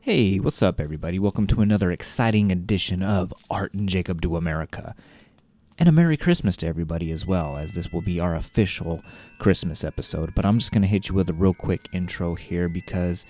Hey, what's up, everybody? Welcome to another exciting edition of Art and Jacob Do America. And a Merry Christmas to everybody as well, as this will be our official Christmas episode. But I'm just going to hit you with a real quick intro here because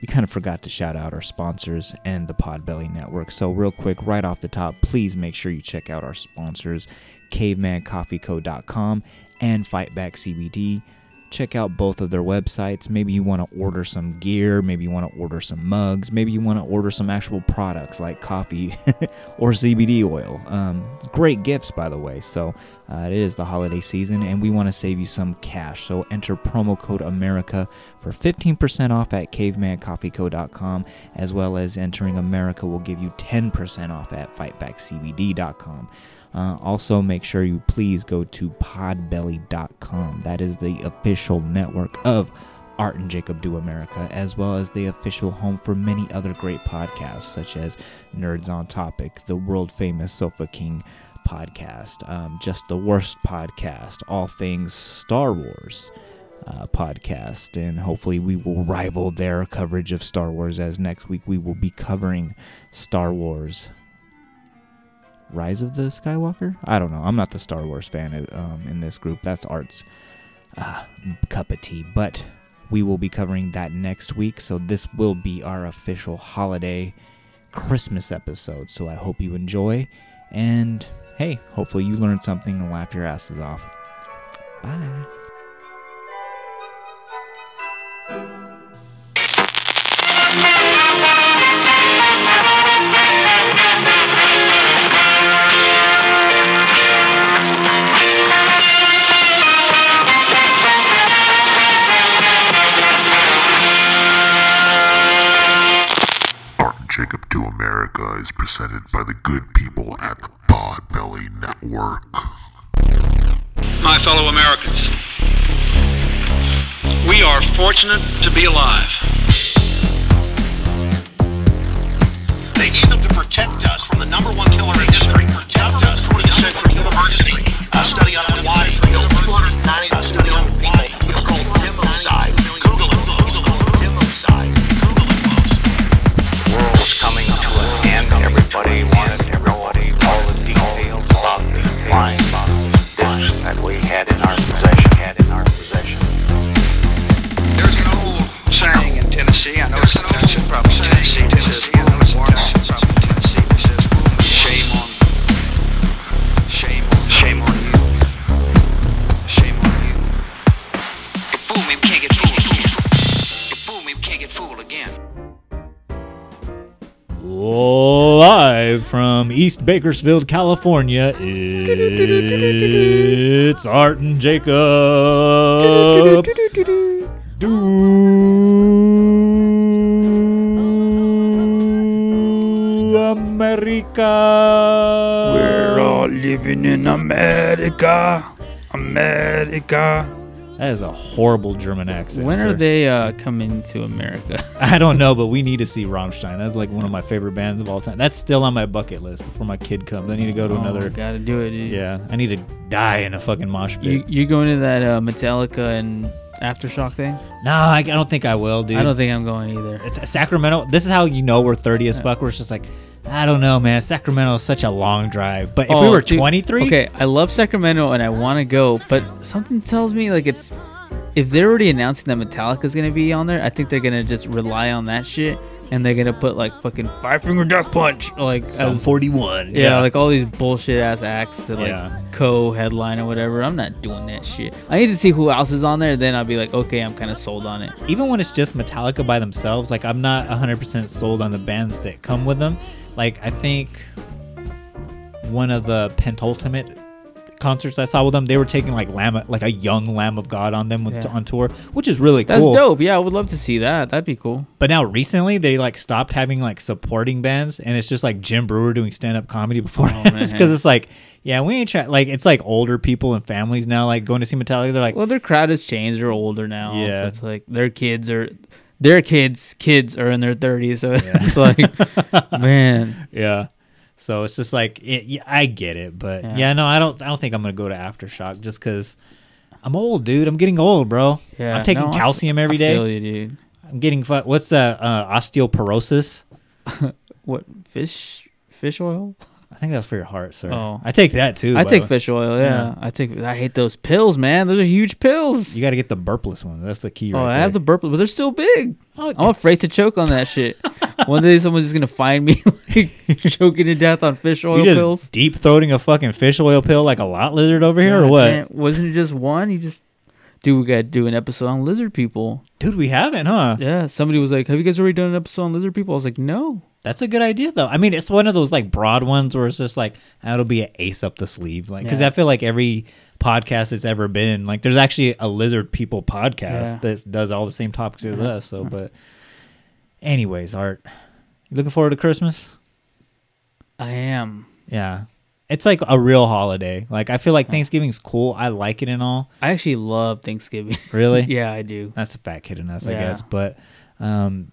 we kind of forgot to shout out our sponsors and the Podbelly Network. So, real quick, right off the top, please make sure you check out our sponsors, cavemancoffeeco.com and Fightback CBD check out both of their websites. Maybe you want to order some gear, maybe you want to order some mugs, maybe you want to order some actual products like coffee or CBD oil. Um, great gifts, by the way. So uh, it is the holiday season, and we want to save you some cash. So enter promo code America for 15% off at cavemancoffeeco.com, as well as entering America will give you 10% off at fightbackcbd.com. Uh, also, make sure you please go to podbelly.com. That is the official network of Art and Jacob Do America, as well as the official home for many other great podcasts, such as Nerds on Topic, the world famous Sofa King podcast, um, Just the Worst podcast, All Things Star Wars. Uh, podcast, and hopefully we will rival their coverage of Star Wars. As next week we will be covering Star Wars Rise of the Skywalker. I don't know. I'm not the Star Wars fan um, in this group. That's Art's uh, cup of tea. But we will be covering that next week. So this will be our official holiday Christmas episode. So I hope you enjoy. And hey, hopefully you learned something and laugh your asses off. Bye. Jacob Do America is presented by the good people at the Podbelly Network. My fellow Americans, we are fortunate to be alive. They need them to protect us from the number one killer in history. Protect us from the Central University. A study on why 290. Bakersfield, California, it's Art and Jacob. Do America. We're all living in America. America. That is a horrible German accent. When sir. are they uh, coming to America? I don't know, but we need to see Rammstein. That's like one of my favorite bands of all time. That's still on my bucket list before my kid comes. I need to go to Oh, another. Gotta do it. Dude. Yeah, I need to die in a fucking mosh pit. You you going to that uh, Metallica and aftershock thing? no, I, I don't think I will, dude. I don't think I'm going either. It's Sacramento. This is how you know we're 30 as fuck. We're just like, I don't know, man. Sacramento is such a long drive. But if we Oh, were dude, 23, Okay, I love Sacramento and I want to go, but something tells me like it's if they're already announcing that Metallica's gonna be on there, I think they're gonna just rely on that shit and they're gonna put like fucking Five Finger Death Punch like some as 41. yeah, like all these bullshit ass acts to like Yeah. co-headline or whatever. I'm not doing that shit. I need to see who else is on there. Then I'll be like, okay, I'm kind of sold on it. even when it's just Metallica by themselves, like I'm not 100% sold on the bands that come with them. Like I think one of the pentultimate concerts I saw with them, they were taking like Lamb, like a young Lamb of God on them with, Yeah. on tour, which is really That's cool. dope. Yeah, I would love to see that. That'd be cool. But now recently they like stopped having like supporting bands, and it's just like Jim Breuer doing stand up comedy before. Oh, it's because it's like, yeah, we ain't trying. Like it's like older people and families now, like going to see Metallica. They're like, Well, their crowd has changed. They're older now. Yeah. So it's like their kids are, their kids, kids are in their 30s. So it's like, man. yeah. So it's just like, it, yeah, I get it, but yeah. Yeah. no, I don't. I don't think I'm gonna go to aftershock just because I'm old, dude. I'm getting old, bro. Yeah. I'm taking no, I calcium every I day. you, dude. I'm getting fu- what's the uh, osteoporosis? What fish? Fish oil? I think that's for your heart, sir. Oh. I take that too. I take fish oil. Yeah. Yeah. I take. I hate those pills, man. Those are huge pills. You got to get the burpless one. That's the key. oh, right I have the burpless, but they're still big. Oh, I'm afraid to choke on that shit. One day someone's just gonna find me like choking to death on fish oil you just pills. deep throating a fucking fish oil pill like a lot lizard over here, or what? damn, Wasn't it just one? You just, dude, we gotta do an episode on lizard people. Dude, we haven't, huh? Yeah, somebody was like, "Have you guys already done an episode on lizard people?" I was like, "No." That's a good idea, though. I mean, it's one of those like broad ones where it's just like that'll be an ace up the sleeve, like because Yeah. I feel like every podcast that's ever been like there's actually a lizard people podcast Yeah. that does all the same topics as us. So, but anyways, Art, you looking forward to Christmas? I am. Yeah, it's like a real holiday. Like I feel like Thanksgiving's cool. I like it and all. I actually love Thanksgiving. Really? yeah, I do. That's a fat kid in us, I guess. But um,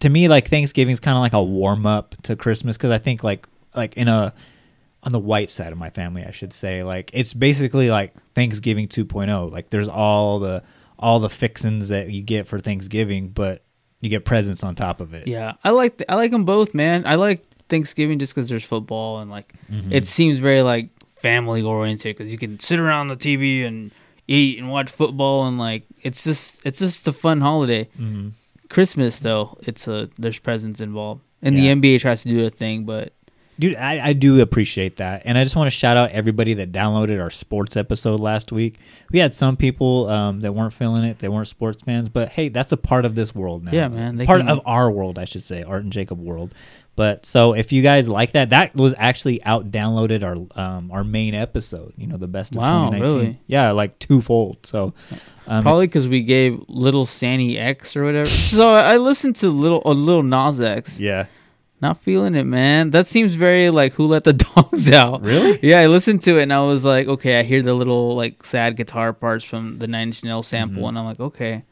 to me, like Thanksgiving's kind of like a warm up to Christmas because I think like like in a on the white side of my family, I should say, like it's basically like Thanksgiving 2.0. Like there's all the all the fixins that you get for Thanksgiving, but you get presents on top of it. Yeah, I like th- I like them both, man. I like Thanksgiving just because there's football and like Mm-hmm. it seems very like family oriented because you can sit around the TV and eat and watch football and like it's just it's just a fun holiday. hmm Christmas though, it's a there's presents involved, and Yeah. the NBA tries to do a thing, but Dude, I, I do appreciate that. And I just want to shout out everybody that downloaded our sports episode last week. We had some people um, that weren't feeling it, they weren't sports fans, but hey, that's a part of this world now. Yeah, man, part can- of our world, I should say, Art and Jacob world. But so if you guys like that, that was actually out downloaded our um, our main episode, you know, the best of Wow, 2019. really? Yeah, like twofold. So um, probably because we gave Little Sandy X or whatever. so I I listened to little a little Nas X. yeah. Not feeling it, man. That seems very like who let the dogs out. Really? Yeah, I listened to it and I was like, okay, I hear the little like sad guitar parts from the Nine Inch Nails sample, Mm-hmm. and I'm like, okay.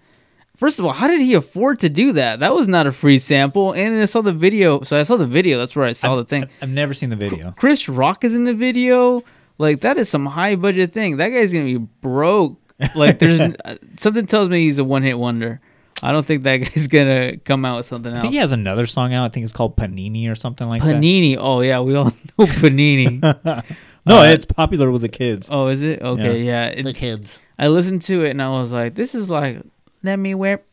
First of all, how did he afford to do that? That was not a free sample. And I saw the video. So I saw the video. That's where I saw the thing. I've never seen the video. Chris Rock is in the video. Like that is some high budget thing. That guy's gonna be broke. Like there's uh, something tells me he's a one hit wonder. I don't think that guy's gonna come out with something else. I think he has another song out. I think it's called Panini or something like that. Panini. Oh yeah, we all know Panini. No, Uh, it's popular with the kids. oh, is it? Okay, yeah. It- the kids. I listened to it and I was like, this is like, let me whip,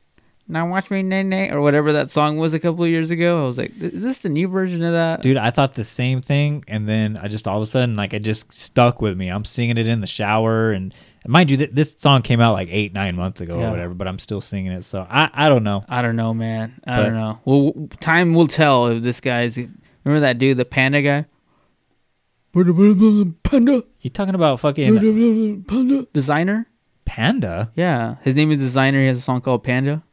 now watch me nay nay, or whatever that song was a couple of years ago. I was like, is this the new version of that? Dude, I thought the same thing, and then I just all of a sudden, like, it just stuck with me. I'm singing it in the shower, and mind you, th- this song came out like eight, nine months ago Yeah. or whatever, but I'm still singing it. So I, I don't know. I don't know, man. I But- don't know. Well, w- time will tell if this guy's. Remember that dude, the panda guy? Panda. You talking about fucking Panda. Desiigner? Panda? Yeah. His name is Desiigner. He has a song called Panda.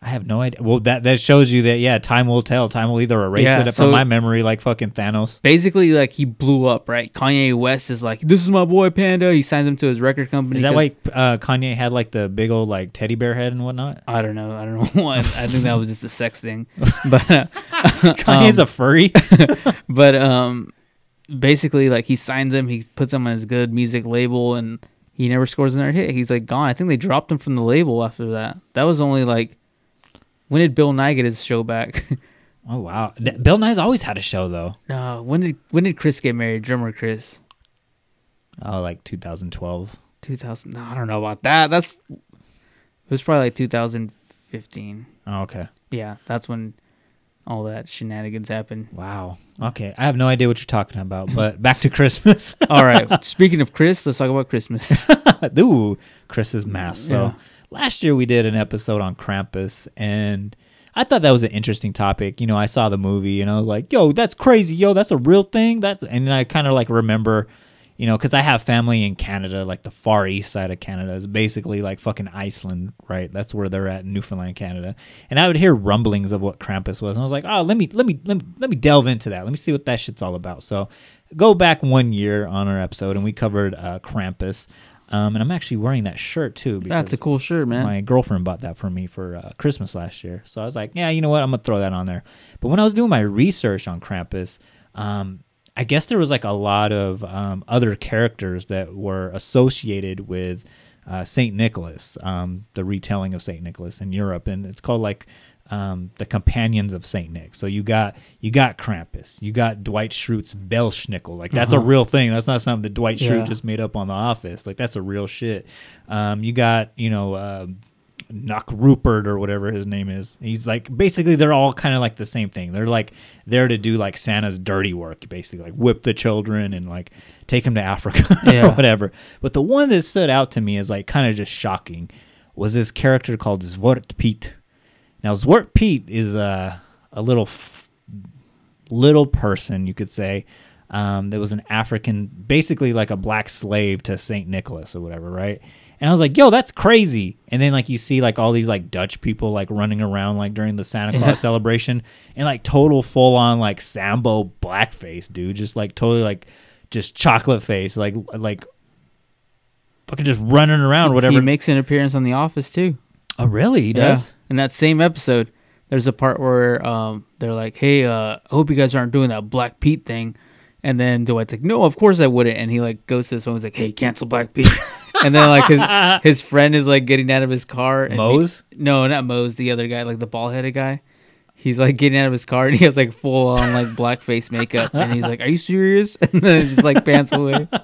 I have no idea. Well, that that shows you that yeah, time will tell. Time will either erase Yeah, it so- from my memory, like fucking Thanos. Basically, like, he blew up, right? Kanye West is like, this is my boy Panda. He signs him to his record company. Is that why uh, Kanye had like the big old like teddy bear head and whatnot? I don't know. I don't know why. I think that was just a sex thing. But uh, Kanye's a furry. but um basically like he signs him he puts him on his GOOD Music label and he never scores another hit he's like gone i think they dropped him from the label after that that was only like when did bill nye get his show back oh wow, Bill Nye's always had a show though. no when did when did chris get married drummer chris Oh, like 2012. 2000 no i don't know about that that's it was probably like 2015 Oh, okay. yeah that's when all that shenanigans happened Wow. Okay. I have no idea what you're talking about, but back to Christmas. all right speaking of chris let's talk about christmas Ooh, Chris's mask. So Yeah. Last year we did an episode on Krampus, and I thought that was an interesting topic. You know, I saw the movie, and I was like, "Yo, that's crazy! Yo, that's a real thing." That's and I kind of like remember, you know, because I have family in Canada, like the far east side of Canada is basically like fucking Iceland, right? That's where they're at, Newfoundland, Canada. And I would hear rumblings of what Krampus was, and I was like, "Oh, let me let me let me let me delve into that. Let me see what that shit's all about." So go back one year on our episode, and we covered uh, Krampus. Um, and I'm actually wearing that shirt too. That's a cool shirt man my girlfriend bought that for me for uh, Christmas last year. So I was like, yeah, you know what? I'm gonna throw that on there. But when I was doing my research on Krampus, um, I guess there was like a lot of um, other characters that were associated with uh, Saint Nicholas, um, the retelling of Saint Nicholas in Europe, and it's called like um, the Companions of Saint Nick. So you got you got Krampus, you got Dwight Schrute's Belsnickel, like that's a real thing. That's not something that Dwight Schrute Yeah. just made up on The Office. Like that's a real shit. Um, you got you know. Uh, Knock Rupert or whatever his name is. He's like basically they're all kind of like the same thing. They're like there to do like Santa's dirty work, basically like whip the children and like take them to Africa Yeah. or whatever. But the one that stood out to me is like kind of just shocking was this character called Zwart Piet. Now Zwart Piet is a a little f- little person you could say. Um, that was an African, basically like a black slave to Saint Nicholas or whatever, right? And I was like, "Yo, that's crazy!" And then like you see like all these like Dutch people like running around like during the Santa Claus celebration, and like total full on like Sambo blackface, dude, just like totally like just chocolate face, like like fucking just running around, whatever. He makes an appearance on The Office too. Oh, really? He does. In that same episode, there's a part where um they're like, "Hey, uh, I hope you guys aren't doing that Black Pete thing," and then Dwight's like, "No, of course I wouldn't," and he like goes to someone He's like, "Hey, cancel Black Pete," and then like his his friend is like getting out of his car. And he- Mose? no, not Mose. The other guy, like the bald headed guy. He's like getting out of his car and he has like full on like blackface makeup and he's like, "Are you serious?" And then just like pants away.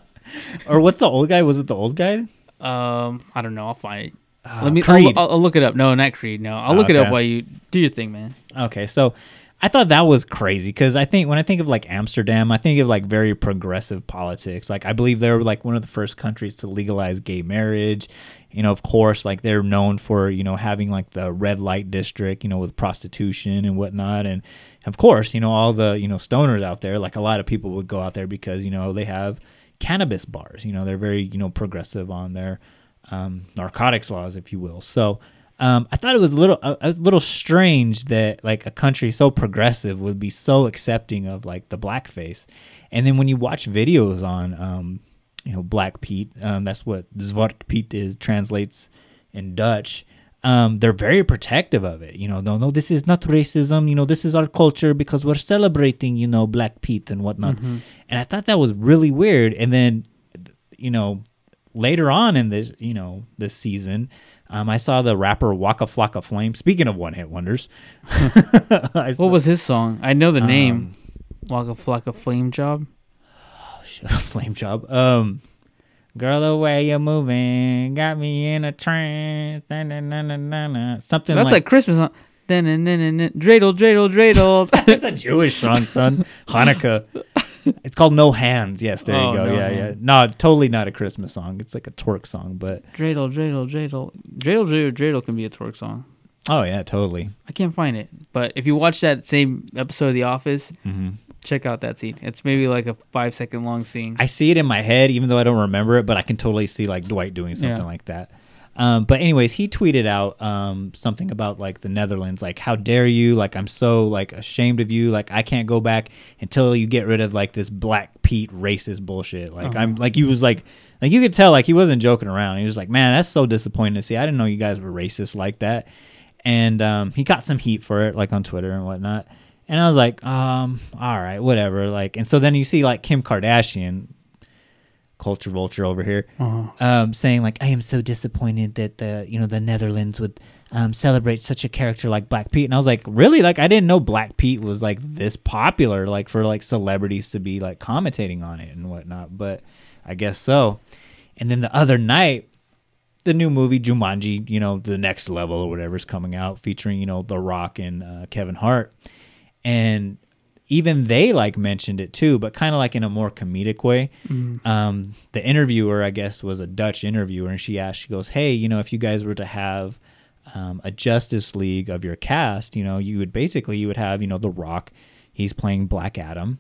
Or what's the old guy? Was it the old guy? Um, I don't know. I'll find it. Uh, Let me. I'll, Creed. I'll, I'll look it up. No, not Creed. No, I'll look it up while you do your thing, man. Okay, so I thought that was crazy because I think when I think of like Amsterdam, I think of like very progressive politics. Like I believe they were like one of the first countries to legalize gay marriage. You know, of course, like they're known for you know having like the red light district, you know, with prostitution and whatnot, and of course, you know all the you know stoners out there. Like a lot of people would go out there because you know they have cannabis bars. You know, they're very you know progressive on their um, narcotics laws, if you will. So um, I thought it was a little a, a little strange that like a country so progressive would be so accepting of like the blackface, and then when you watch videos on um, you know Black Pete, um, that's what Zwart Piet is translates in Dutch. Um, they're very protective of it. You know, no, no, this is not racism. You know, this is our culture because we're celebrating, you know, Black Pete and whatnot. And I thought that was really weird. And then, you know, later on in this, you know, this season, um, I saw the rapper Waka Flocka Flame. Speaking of one hit wonders, What was his song? I know the Um, name. Waka Flocka Flame Job. Flame Job. Um, girl, the way you're moving got me in a trance. Na, na, na, na, na, na. Something That's like, like, Christmas song. Dun, dun, dun, dun, dun. Dreidel, dreidel, dreidel. it's a Jewish song, son. Hanukkah. It's called No Hands. Yes, there Oh, you go. No yeah, Hands. yeah. No, totally not a Christmas song. It's like a twerk song, but dreidel, dreidel, dreidel. Dreidel, dreidel, dreidel can be a twerk song. oh yeah, totally. I can't find it. But if you watch that same episode of The Office, Mm-hmm. check out that scene. It's maybe like a five second long scene. I see it in my head, even though I don't remember it, but I can totally see like Dwight doing something Yeah. like that. Um, but anyways, he tweeted out um, something about like the Netherlands, like how dare you? Like I'm so like ashamed of you. Like I can't go back until you get rid of like this Black Pete racist bullshit. Like I'm like he was like like you could tell like he wasn't joking around. He was like, man, that's so disappointing to see. I didn't know you guys were racist like that. And um, he got some heat for it, like on Twitter and whatnot. And I was like, um, all right, whatever. Like, and so then you see like Kim Kardashian, culture vulture over here, um, saying like, I am so disappointed that the you know the Netherlands would um, celebrate such a character like Black Pete. And I was like, really? Like, I didn't know Black Pete was like this popular, like for like celebrities to be like commentating on it and whatnot. But I guess so. And then the other night, the new movie Jumanji, you know, the next level or whatever is coming out, featuring you know The Rock and uh, Kevin Hart, and even they like mentioned it too, but kind of like in a more comedic way. Um, the interviewer, I guess, was a Dutch interviewer, and she asked, she goes, "Hey, you know, if you guys were to have um, a Justice League of your cast, you know, you would basically you would have, you know, The Rock, he's playing Black Adam."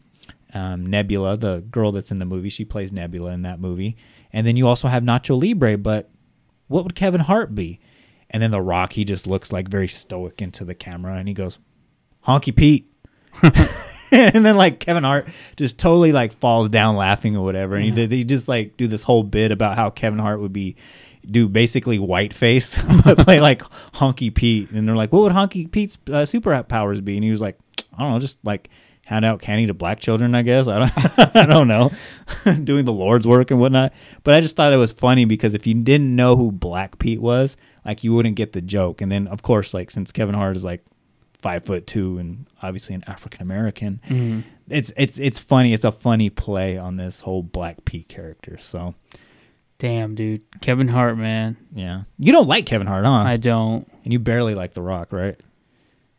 Um, Nebula, the girl that's in the movie, she plays Nebula in that movie. And then you also have Nacho Libre, but what would Kevin Hart be? And then The Rock, he just looks like very stoic into the camera and he goes, Honky Pete. and then like Kevin Hart just totally like falls down laughing or whatever. And he he just like do this whole bit about how Kevin Hart would be do basically whiteface, but play like Honky Pete. And they're like, what would Honky Pete's uh, superpowers be? And he was like, I don't know, just like hand out candy to black children. I guess I don't I don't know, doing the Lord's work and whatnot. But I just thought it was funny because if you didn't know who Black Pete was, like you wouldn't get the joke. And then of course, like since Kevin Hart is like five foot two and obviously an African American, Mm-hmm. it's it's it's funny. It's a funny play on this whole Black Pete character. So Damn, dude. Kevin Hart, man. yeah, you don't like Kevin Hart, huh? I don't. and you barely like The Rock, right?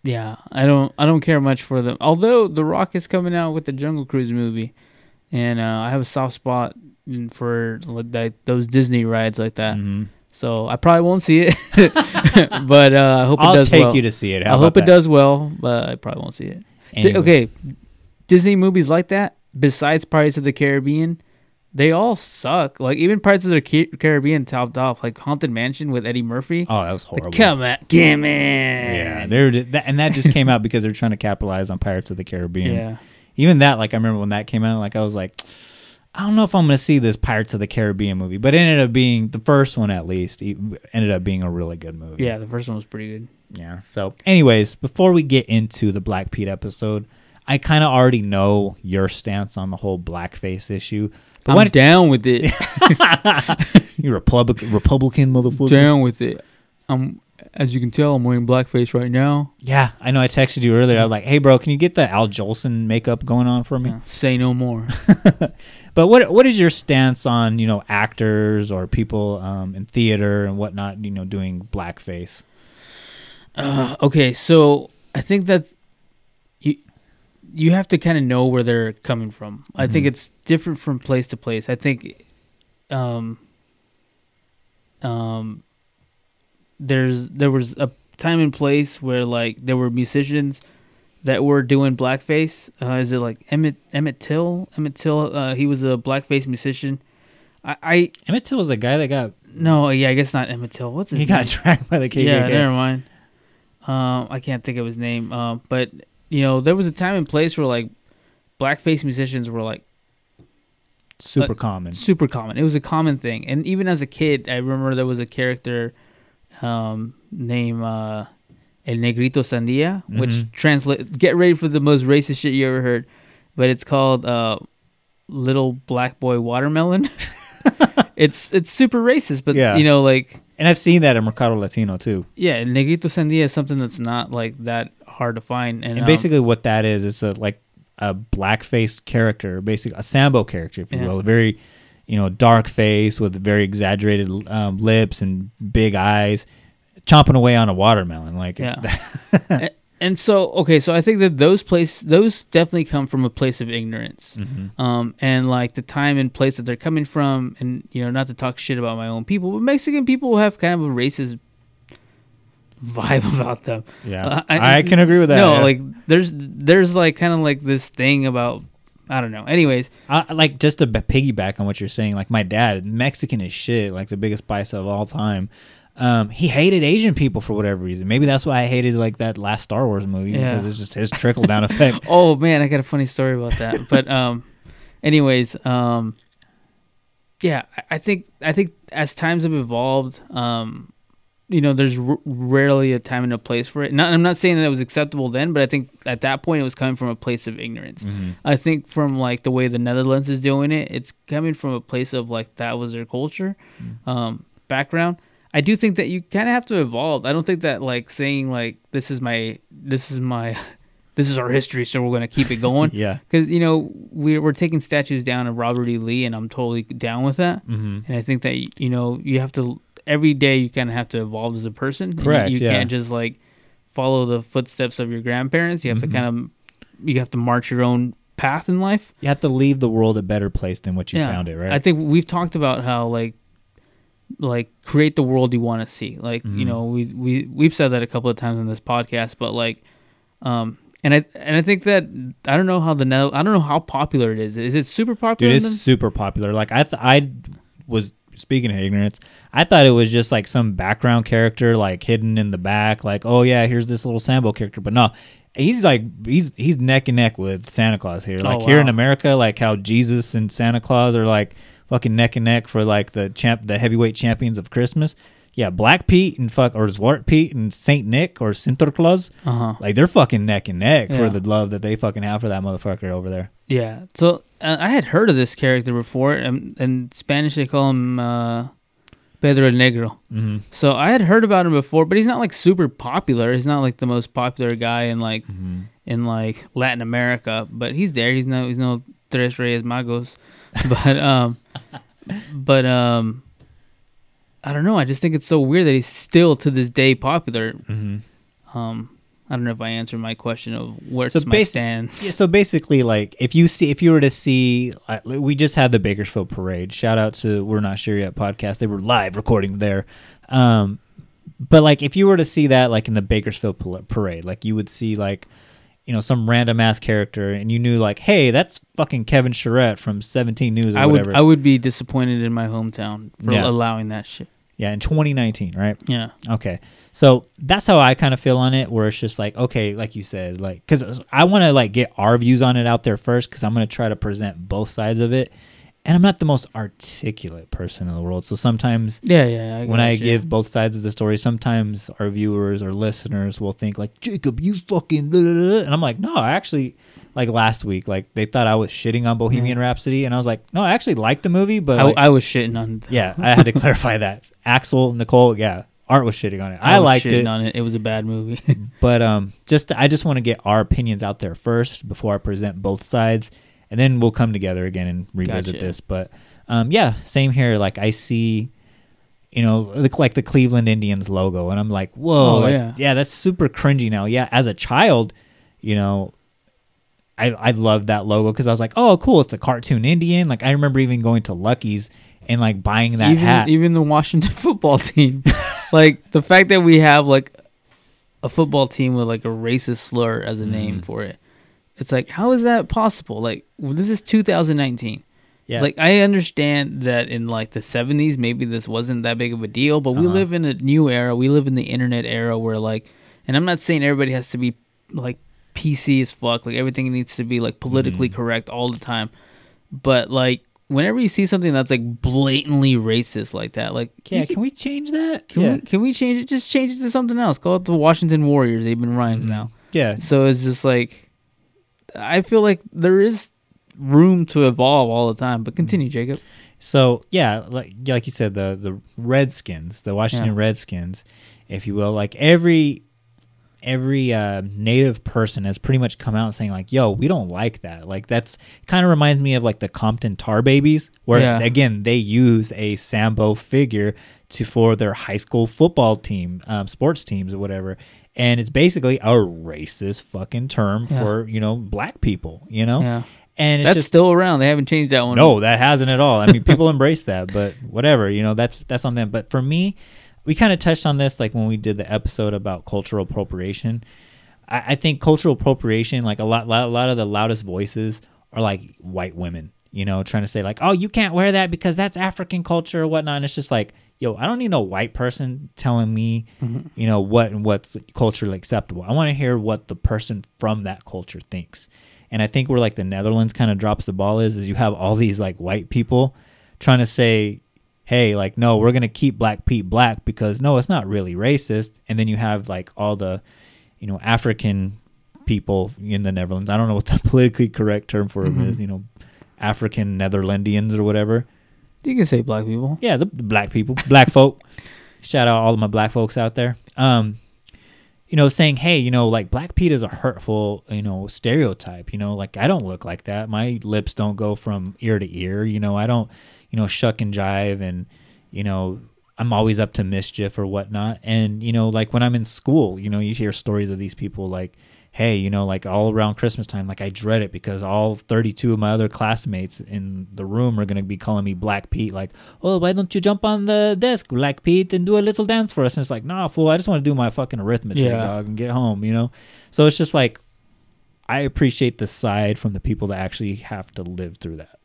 Yeah, I don't. I don't care much for them. Although The Rock is coming out with the Jungle Cruise movie, and uh, I have a soft spot for like those Disney rides like that. Mm-hmm. So I probably won't see it, but uh, I hope I'll it does well. I'll take well. you to see it. I hope about it does well, but I probably won't see it. Anyway. okay, Disney movies like that, besides Pirates of the Caribbean, they all suck. Like even Pirates of the Ca- Caribbean topped off, like Haunted Mansion with Eddie Murphy. Oh, that was Like, horrible. come on, come on. Yeah, they're that, and that just came out because they're trying to capitalize on Pirates of the Caribbean. Yeah. Even that, like I remember when that came out, like I was like, I don't know if I'm gonna see this Pirates of the Caribbean movie, but it ended up being the first one at least. It ended up being a really good movie. Yeah, the first one was pretty good. Yeah. So, anyways, before we get into the Black Pete episode, I kind of already know your stance on the whole blackface issue. But I'm down with it. You're a Republican Republican motherfucker? down with it. I'm, as you can tell, I'm wearing blackface right now. Yeah, I know. I texted you earlier. I was like, "Hey, bro, can you get the Al Jolson makeup going on for me?" Yeah, Say no more. But what what is your stance on you know actors or people um, in theater and whatnot? You know, doing blackface. Uh, okay, so I think that you you have to kind of know where they're coming from. I think it's different from place to place. I think um um there's there was a time and place where like there were musicians that were doing blackface. Uh, is it like Emmett Emmett Till? Emmett Till. Uh, he was a blackface musician. I, I Emmett Till was the guy that got no, yeah, I guess not Emmett Till. What's his he name? got dragged by the KKK. Yeah, never mind. Um, I can't think of his name. Um, but you know, there was a time and place where like blackface musicians were like Super Uh, common. super common. It was a common thing, and even as a kid, I remember there was a character um, named uh, El Negrito Sandia, which Mhm. translate. Get ready for the most racist shit you ever heard, but it's called uh, Little Black Boy Watermelon. it's it's super racist, but Yeah. you know, like And I've seen that in Mercado Latino too. yeah, El Negrito Sandia is something that's not like that hard to find, and, And um, basically, what that is, it's a like a blackface character, basically a Sambo character, if you Yeah. will, a very you know dark face with very exaggerated um, lips and big eyes, chomping away on a watermelon. Like Yeah. And so okay so i think that those place those definitely come from a place of ignorance Mm-hmm. um and like the time and place that they're coming from and you know not to talk shit about my own people but mexican people have kind of a racist vibe about them yeah, Uh, I, can agree with that. no yeah. like there's there's like kind of like this thing about i don't know anyways I, like just to piggyback on what you're saying, like my dad, Mexican as shit, like the biggest bicep of all time. Um, he hated Asian people for whatever reason. Maybe that's why I hated like that last Star Wars movie Yeah. because it's just his trickle down effect. oh man i got a funny story about that but um anyways um yeah I- i think i think as times have evolved um you know there's r- rarely a time and a place for it. Not, i'm not saying that it was acceptable then but i think at that point it was coming from a place of ignorance. Mm-hmm. i think from like the way the netherlands is doing it it's coming from a place of like that was their culture um background. I do think that you kind of have to evolve. I don't think that like saying like this is my this is my this is our history so we're going to keep it going. Yeah. because you know we're, we're taking statues down of robert e. Lee and i'm totally down with that. Mm-hmm. and i think that you know you have to every day you kind of have to evolve as a person And you- Correct, you, yeah. can't just like follow the footsteps of your grandparents you have Mhm. to kind of you have to march your own path in life You have to leave the world a better place than what you found it, right? I think we've talked about how like like create the world you want to see. Like you Mhm. know we we we've said that a couple of times in this podcast, but like um and I and I think that I don't know how the I don't know how popular it is. Is it super popular? Dude, it's super popular. Like I, th- I was speaking of ignorance. I thought it was just like some background character, like hidden in the back. Like, oh yeah, here's this little Sambo character. But no, he's like he's he's neck and neck with Santa Claus here. Like Oh, here in. America, like how Jesus and Santa Claus are like fucking neck and neck for like the champ, the heavyweight champions of Christmas. yeah, Black Pete and fuck or Zwart Piet and Saint Nick or Sinterklaas, Uh huh. like they're fucking neck and neck Yeah. for the love that they fucking have for that motherfucker over there. Yeah. So uh, I had heard of this character before. and in Spanish, they call him uh, Pedro el Negro. hmm So I had heard about him before, but he's not like super popular. He's not like the most popular guy in like hmm in like Latin America, but he's there. He's no he's no Tres Reyes Magos, but um, but um, I don't know. I just think it's so weird that he's still to this day popular. hmm Um, I don't know if I answered my question of where's So my basi- stance. Yeah, so basically, like if you see, if you were to see, uh, we just had the Bakersfield Parade. Shout out to We're Not Sure Yet podcast. They were live recording there. Um, but like if you were to see that, like in the Bakersfield Parade, like you would see like, you know, some random ass character, and you knew like, hey, that's fucking Kevin Charette from Seventeen News or I whatever. would I would be disappointed in my hometown for Yeah. allowing that shit. Yeah, in 2019, right? Yeah. Okay. So that's how I kind of feel on it, where it's just like, okay, like you said, like, because I want to like get our views on it out there first, because I'm going to try to present both sides of it. And I'm not the most articulate person in the world. So sometimes Yeah, yeah. I when I gotcha. give both sides of the story, sometimes our viewers or listeners will think like, Jacob, you fucking, blah, blah, blah." and I'm like, no, I actually, like last week, like they thought I was shitting on Bohemian Rhapsody, and I was like, no, I actually liked the movie, but I, like, I was shitting on. yeah, I had to clarify that. Axel, Nicole, yeah, Art was shitting on it. I, was liked shitting it. on it. It was a bad movie. But um, just I just want to get our opinions out there first before I present both sides, and then we'll come together again and revisit Gotcha. this. But um, yeah, same here. Like I see, you know, like the Cleveland Indians logo, and I'm like, whoa, Oh, like, yeah. that's super cringy now. Yeah, as a child, you know. I, I loved that logo because I was like, oh, cool, it's a cartoon Indian. Like I remember even going to Lucky's and like buying that even hat. even the Washington football team, like the fact that we have like a football team with like a racist slur as a name Mm. for it, it's like how is that possible? Like this is 2019. yeah, Like I understand that in like the 70s maybe this wasn't that big of a deal, but we Uh-huh. live in a new era. We live in the internet era where like and I'm not saying everybody has to be like PC as fuck, like everything needs to be like politically Mm. correct all the time. But like whenever you see something that's like blatantly racist like that, like yeah. you Can we change that? can yeah. we can we change it? Just change it to something else. Call it the Washington Warriors. They've been rhymes now. yeah. So it's just like I feel like there is room to evolve all the time. But continue, Jacob. So yeah, like like you said, the the Redskins, the Washington Yeah. Redskins, if you will, like every every uh, native person has pretty much come out saying like, "Yo, we don't like that." Like that's kind of reminds me of like the Compton Tar Babies, where Yeah. again they use a Sambo figure to for their high school football team, um, sports teams or whatever. And it's basically a racist fucking term Yeah. for you know black people, you know. Yeah. And it's That's just still around. They haven't changed that one. no, that hasn't at all. I mean, people embrace that, but whatever, you know, that's that's on them. But for me, we kind of touched on this like when we did the episode about cultural appropriation. I, I think cultural appropriation, like a lot, lot, a lot of the loudest voices are like white women, you know, trying to say like, oh, you can't wear that because that's African culture or whatnot. And it's just like, yo, I don't need no white person telling me, mm-hmm. you know, what and what's culturally acceptable. I want to hear what the person from that culture thinks. And I think where like the Netherlands kind of drops the ball is, is you have all these like white people trying to say, hey, like, no, we're going to keep Black Pete black because no, it's not really racist. And then you have like all the, you know, African people in the Netherlands. I don't know what the politically correct term for them is, you know, African Netherlandians or whatever. You can say black people. Yeah, the, the black people, black folk. Shout out all of my black folks out there. Um, you know, saying, hey, you know, like Black Pete is a hurtful, you know, stereotype. You know, like I don't look like that. My lips don't go from ear to ear. You know, I don't, you know, shuck and jive, and you know, I'm always up to mischief or whatnot. And you know, like when I'm in school, you know, you hear stories of these people like, hey, you know, like all around Christmas time, like I dread it because all 32 of my other classmates in the room are going to be calling me Black Pete. Like, oh, why don't you jump on the desk, Black Pete, and do a little dance for us? And it's like, nah, fool, I just want to do my fucking arithmetic, Yeah. dog, and get home, you know? So it's just like, I appreciate the side from the people that actually have to live through that.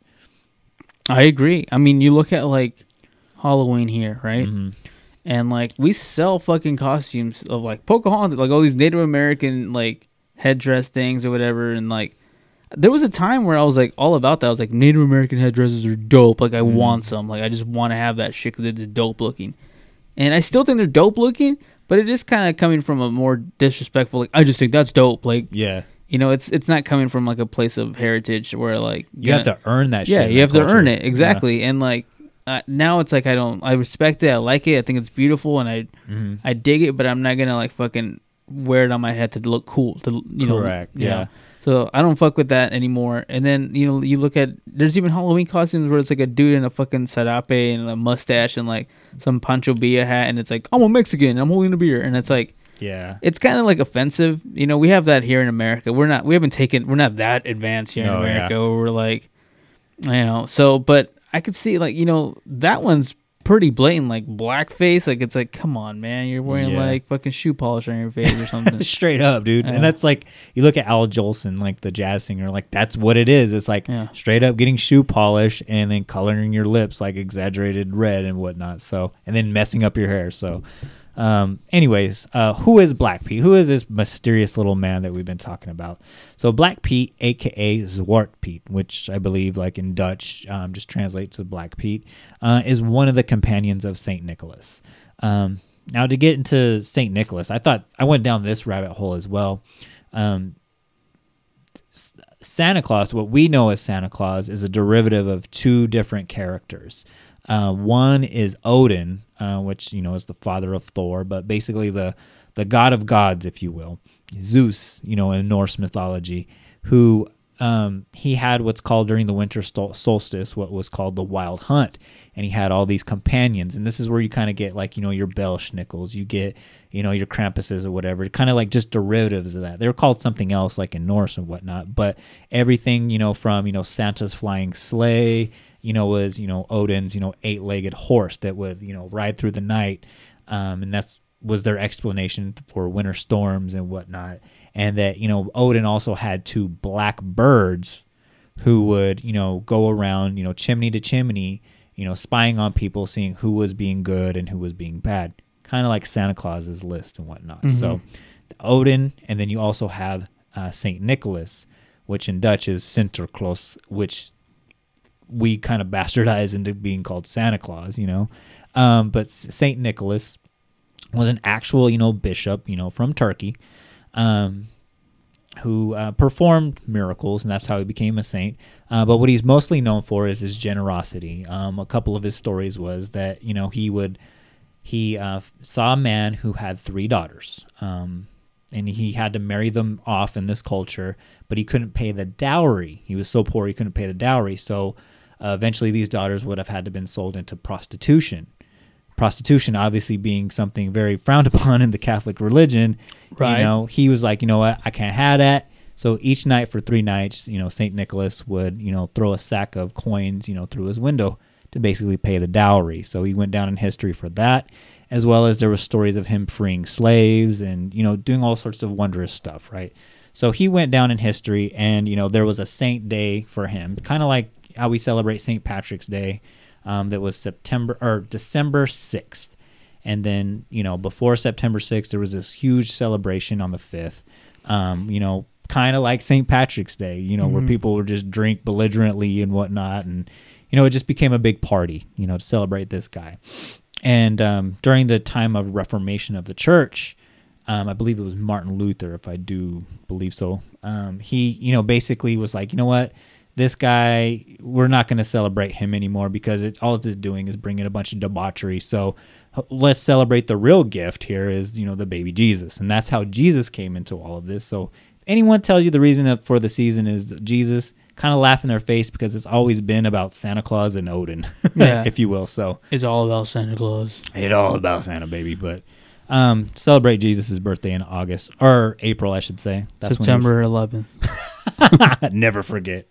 I agree. I mean, you look at like Halloween here, right? Mhm. And like we sell fucking costumes of like Pocahontas, like all these Native American like headdress things or whatever. And like there was a time where I was like all about that. I was like Native American headdresses are dope. Like I want some. Like I just want to have that shit because it's dope looking. and I still think they're dope looking, but it is kind of coming from a more disrespectful. Like I just think that's dope. Like Yeah. You know, it's it's not coming from like a place of heritage where like You have to earn that yeah, you have that to earn it exactly, and like uh, now it's like I don't, I respect it, I like it, I think it's beautiful, and I Mm-hmm. I dig it, but I'm not gonna like fucking wear it on my head to look cool, to you know, Correct, know. yeah. So I don't fuck with that anymore. And then you know you look at there's even Halloween costumes where it's like a dude in a fucking sarape and a mustache and like some Pancho Villa hat, and it's like I'm a Mexican, I'm holding a beer, and it's like Yeah. it's kind of like offensive. You know, we have that here in America. We're not, we haven't taken, we're not that advanced here No, in America. yeah. We're like, you know, so, but I could see like, you know, that one's pretty blatant, like blackface. Like it's like, come on, man, you're wearing Yeah. like fucking shoe polish on your face or something. Straight up, dude. Yeah. And that's like you look at Al Jolson, like the jazz singer, like that's what it is. It's like Yeah. straight up getting shoe polish and then coloring your lips like exaggerated red and whatnot. So and then messing up your hair. So um anyways, uh who is Black Pete? Who is this mysterious little man that we've been talking about? So Black Pete, aka Zwart Piet, which I believe like in Dutch um, just translates to Black Pete, uh, is one of the companions of Saint Nicholas. Um now to get into Saint Nicholas, I thought I went down this rabbit hole as well. Um, Santa Claus, what we know as Santa Claus, is a derivative of two different characters. Uh, one is Odin, uh, which you know is the father of Thor, but basically the the god of gods, if you will, Zeus, you know in Norse mythology, who um, he had what's called during the winter stol- solstice, what was called the wild hunt, and he had all these companions, and this is where you kind of get like you know your Belsnickels, you get you know your Krampuses or whatever, kind of like just derivatives of that. They were called something else like in Norse and whatnot, but everything you know from you know Santa's flying sleigh, you know was you know Odin's you know eight legged horse that would you know ride through the night, um, and that's was their explanation for winter storms and whatnot. And that, you know, Odin also had two black birds who would, you know, go around, you know, chimney to chimney, you know, spying on people, seeing who was being good and who was being bad. Kind of like Santa Claus's list and whatnot. So Odin, and then you also have uh, Saint Nicholas, which in Dutch is Sinterklaas, which we kind of bastardize into being called Santa Claus, you know. Um, but Saint Nicholas was an actual, you know, bishop, you know, from Turkey, um, who uh, performed miracles, and that's how he became a saint. Uh, but what he's mostly known for is his generosity. Um, a couple of his stories was that you know he would he uh, saw a man who had three daughters, um, and he had to marry them off in this culture, but he couldn't pay the dowry. He was so poor he couldn't pay the dowry, so uh, eventually these daughters would have had to been sold into prostitution prostitution obviously being something very frowned upon in the Catholic religion, Right. you know, he was like, you know what, I can't have that. So each night for three nights, you know, Saint Nicholas would, you know, throw a sack of coins, you know, through his window to basically pay the dowry. So he went down in history for that, as well as there were stories of him freeing slaves and, you know, doing all sorts of wondrous stuff, right? So he went down in history and, you know, there was a saint day for him, kind of like how we celebrate St. Patrick's Day um, that was September or December 6th. And then, you know, before September 6th, there was this huge celebration on the 5th, um, you know, kind of like St. Patrick's Day, you know, where people would just drink belligerently and whatnot. And, you know, it just became a big party, you know, to celebrate this guy. And um, during the time of Reformation of the church, um, I believe it was Martin Luther, if I do believe so. Um, he, you know, basically was like, you know what, this guy, we're not going to celebrate him anymore because it, all it's doing is bringing a bunch of debauchery. So let's celebrate the real gift here is, you know, the baby Jesus. And that's how Jesus came into all of this. So if anyone tells you the reason for the season is Jesus, kind of laugh in their face because it's always been about Santa Claus and Odin, Yeah. if you will. So It's all about Santa Claus. It's all about Santa baby, but um, celebrate Jesus' birthday in August or April, I should say. he- September 11th. never forget.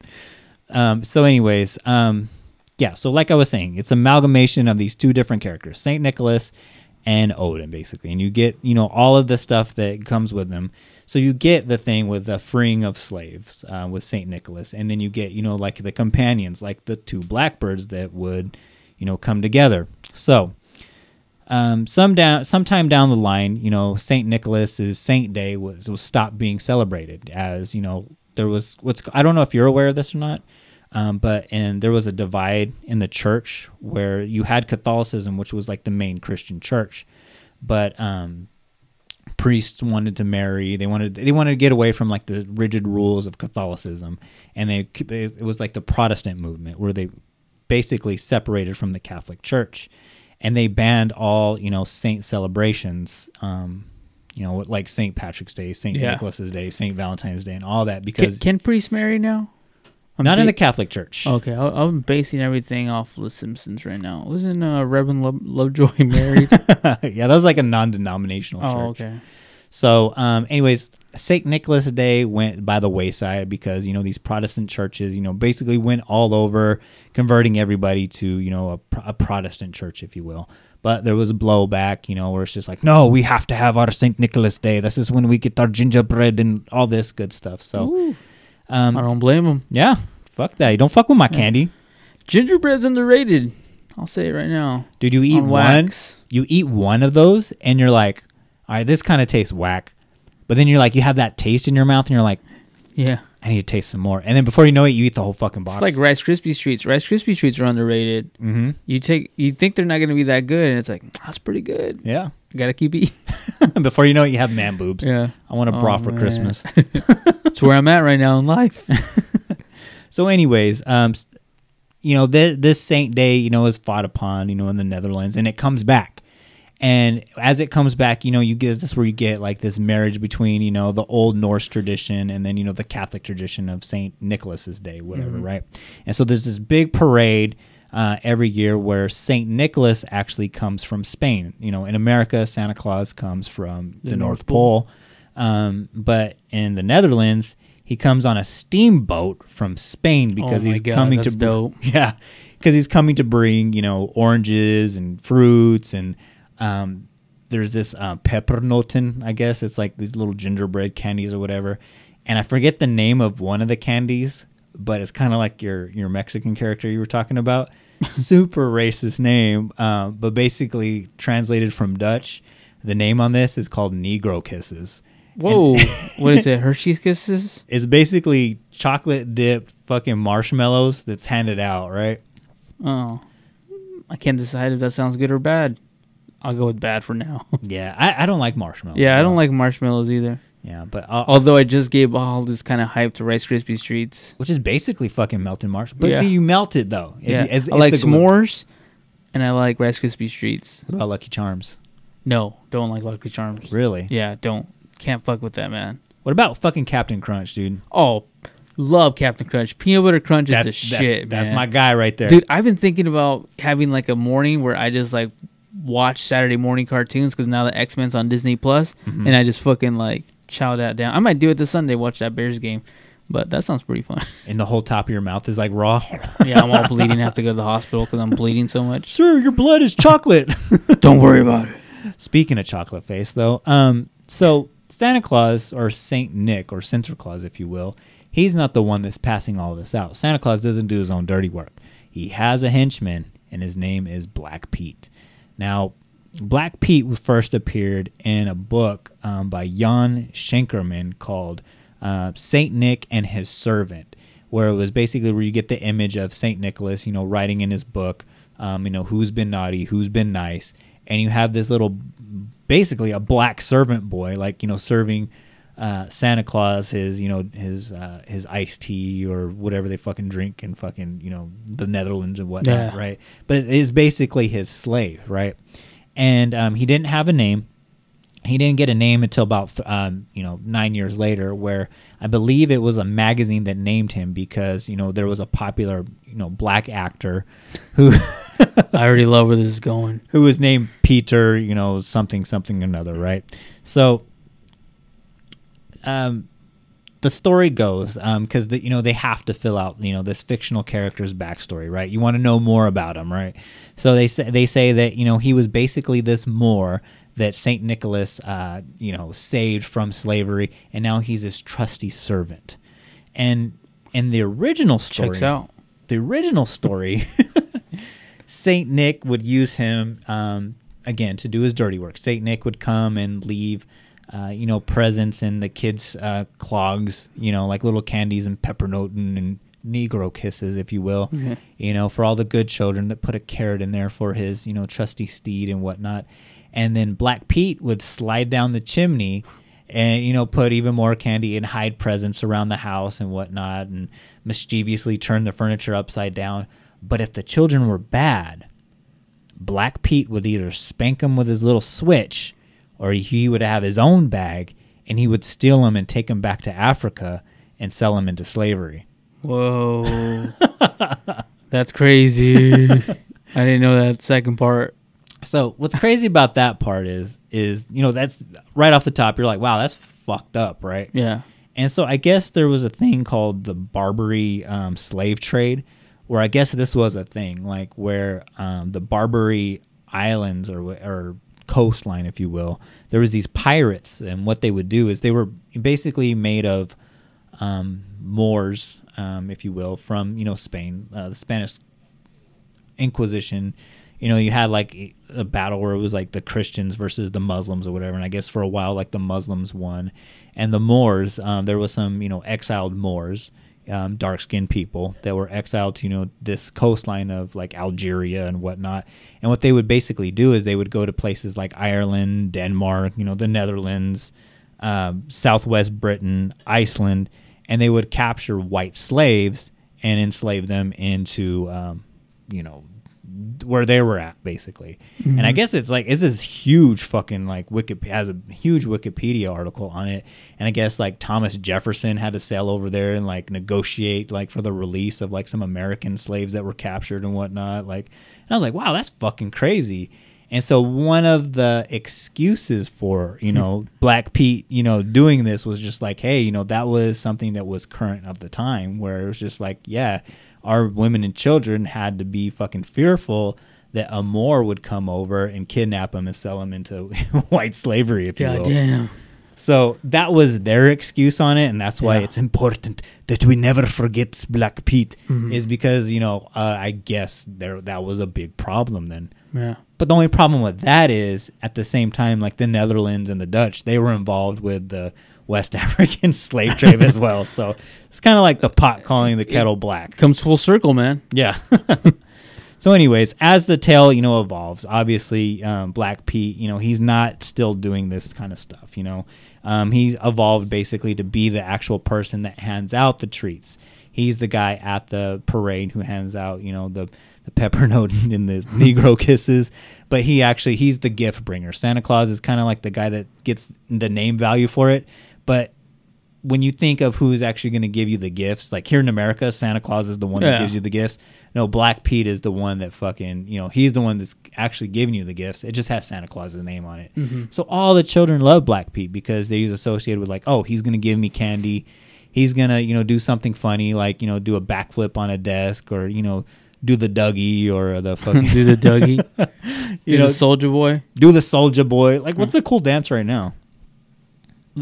Um, so, anyways, um, yeah. So, like I was saying, it's amalgamation of these two different characters, Saint Nicholas and Odin, basically, and you get you know all of the stuff that comes with them. So you get the thing with the freeing of slaves uh, with Saint Nicholas, and then you get you know like the companions, like the two blackbirds that would you know come together. So um, some down sometime down the line, you know, Saint Nicholas's Saint Day was was stopped being celebrated as you know there was what's I don't know if you're aware of this or not. Um, but and there was a divide in the church where you had Catholicism, which was like the main Christian church, but um, priests wanted to marry. They wanted they wanted to get away from like the rigid rules of Catholicism, and they it was like the Protestant movement where they basically separated from the Catholic Church, and they banned all you know saint celebrations. Um, you know, like St. Patrick's Day, St. Yeah. Nicholas's Day, St. Valentine's Day, and all that because can priests marry now? I'm not in the Catholic Church. Okay, I, I'm basing everything off of The Simpsons right now. Wasn't uh, Reverend Lo- Lovejoy married? yeah, that was like a non-denominational oh, church. okay. So, um, anyways, St. Nicholas Day went by the wayside because, you know, these Protestant churches, you know, basically went all over converting everybody to, you know, a, a Protestant church, if you will. But there was a blowback, you know, where it's just like, no, we have to have our St. Nicholas Day. This is when we get our gingerbread and all this good stuff. So, um, I don't blame them. yeah, fuck that. You don't fuck with my candy. Gingerbread's underrated. I'll say it right now. Dude, you eat On one, wax. you eat one of those, and you're like, all right, this kind of tastes whack. But then you're like, you have that taste in your mouth, and you're like, Yeah. I need to taste some more. And then before you know it, you eat the whole fucking box. It's like Rice Krispie treats. Rice Krispie treats are underrated. mm-hmm. You take, you think they're not gonna be that good, and it's like that's pretty good. Yeah. You gotta keep eating. before you know it, you have man boobs. Yeah, I want a bra Oh, for man. Christmas. that's where I'm at right now in life. so, anyways, um, you know, th- this Saint Day, you know, is fought upon, you know, in the Netherlands, and it comes back. And as it comes back, you know, you get this is where you get like this marriage between, you know, the old Norse tradition and then, you know, the Catholic tradition of Saint Nicholas's Day, whatever, right? And so there's this big parade uh, every year where Saint Nicholas actually comes from Spain. You know, in America, Santa Claus comes from the, The North North Pole. Pole. Um, but in the Netherlands, he comes on a steamboat from Spain because Oh he's God, coming to dope. yeah, because he's coming to bring you know oranges and fruits and um, there's this uh, pepernoten, I guess it's like these little gingerbread candies or whatever, and I forget the name of one of the candies, but it's kind of like your your Mexican character you were talking about. Super racist name, uh, but basically translated from Dutch, the name on this is called Negro Kisses. Whoa, what is it? Hershey's Kisses? It's basically chocolate dipped fucking marshmallows that's handed out, right? Oh, I can't decide if that sounds good or bad. I'll go with bad for now. Yeah, I, I don't like marshmallows. yeah, I don't like marshmallows either. Yeah, but I'll, Although I just gave all this kind of hype to Rice Krispies treats. which is basically fucking melted marshmallow. But Yeah. see, you melt it though. It's- Yeah, it's- I like glue. s'mores, and I like Rice Krispies treats. What about Lucky Charms? No, don't like Lucky Charms. Really? Yeah, don't. Can't fuck with that, man. What about fucking Captain Crunch, dude? Oh, love Captain Crunch. Peanut butter crunch is That's the that's, shit, that's man. my guy right there. Dude, I've been thinking about having like a morning where I just like watch Saturday morning cartoons because now the X Men's on Disney Plus, Mm-hmm. and I just fucking like chow that down. I might do it this Sunday, watch that Bears game, but that sounds pretty fun. And the whole top of your mouth is like raw. yeah, I'm all bleeding. I have to go to the hospital because I'm bleeding so much. Sir, your blood is chocolate. Don't worry about it. Speaking of chocolate face, though, um, so Santa Claus or Saint Nick or Santa Claus, if you will, he's not the one that's passing all this out. Santa Claus doesn't do his own dirty work. He has a henchman, and his name is Black Pete. Now, Black Pete first appeared in a book um, by Jan Schenkman called uh, Saint Nick and His Servant, where it was basically where you get the image of Saint Nicholas, you know, writing in his book, um, you know, who's been naughty, who's been nice, and you have this little, basically a black servant boy, like you know, serving uh, Santa Claus his, you know, his uh, his iced tea or whatever they fucking drink in fucking you know the Netherlands and whatnot, Yeah. right? But it is basically his slave, right? And um, he didn't have a name he didn't get a name until about um, you know nine years later where i believe it was a magazine that named him because you know there was a popular you know black actor who I already love where this is going. who was named peter you know something something another right so um the story goes because the you know they have to fill out you know this fictional character's backstory right you want to know more about him right so they say they say that you know he was basically this Moor that Saint Nicholas uh, you know saved from slavery and now he's his trusty servant and in the original story Checks out. the original story, Saint Nick would use him um, again to do his dirty work. Saint Nick would come and leave, uh, you know, presents in the kids' uh, clogs, you know, like little candies and pepernoten and Negro kisses, if you will. Okay. You know, for all the good children that put a carrot in there for his, you know, trusty steed and whatnot. And then Black Pete would slide down the chimney and, you know, put even more candy and hide presents around the house and whatnot and mischievously turn the furniture upside down. But if the children were bad, Black Pete would either spank them with his little switch or he would have his own bag and he would steal them and take them back to Africa and sell them into slavery. Whoa. That's crazy. I didn't know that second part. So what's crazy about that part is is you know that's right off the top you're like wow that's fucked up right Yeah. and so I guess there was a thing called the Barbary um, slave trade where I guess this was a thing like where um, the Barbary islands or or coastline if you will there was these pirates and what they would do is they were basically made of um, Moors um, if you will from you know Spain uh, the Spanish Inquisition, you know, you had like a battle where it was like the Christians versus the Muslims or whatever. And I guess for a while, like the Muslims won. And the Moors, um, there was some, you know, exiled Moors, um, dark skinned people that were exiled to, you know, this coastline of like Algeria and whatnot. And what they would basically do is they would go to places like Ireland, Denmark, you know, the Netherlands, um, Southwest Britain, Iceland, and they would capture white slaves and enslave them into, um, you know, where they were at basically. And I mm-hmm. guess it's like it's this huge fucking like Wiki has a huge Wikipedia article on it. And I guess like Thomas Jefferson had to sail over there and like negotiate like for the release of like some American slaves that were captured and whatnot. Like, and I was like, wow, that's fucking crazy. And so one of the excuses for, you know, Black Pete, you know, doing this was just like, hey, you know, that was something that was current of the time where it was just like, yeah, our women and children had to be fucking fearful that a Moor would come over and kidnap them and sell them into white slavery, if you will. damn. So that was their excuse on it, and that's why Yeah. it's important that we never forget Black Pete, Mm-hmm. is because you know uh, I guess there that was a big problem then. Yeah. But the only problem with that is at the same time, like the Netherlands and the Dutch, they were involved with the West African slave trade as well. So it's kind of like the pot calling the kettle black. Comes full circle, man. Yeah. so, anyways, as the tale, you know, evolves, obviously, um, Black Pete, you know, he's not still doing this kind of stuff. You know, um, he's evolved basically to be the actual person that hands out the treats. He's the guy at the parade who hands out, you know, the the pepper note and the Negro kisses. But he actually he's the gift bringer. Santa Claus is kind of like the guy that gets the name value for it, but when you think of who's actually going to give you the gifts, like here in America, Santa Claus is the one that gives you the gifts. No, Black Pete is the one that fucking, you know, he's the one that's actually giving you the gifts. It just has Santa Claus's name on it. Mm-hmm. So all the children love Black Pete because he's associated with like, oh, he's going to give me candy. He's going to, you know, do something funny like, you know, do a backflip on a desk or, you know, do the Dougie or the fucking, Do the Dougie. you Do know, the Soulja Boy. do the Soulja Boy. Like, what's hmm. the cool dance right now?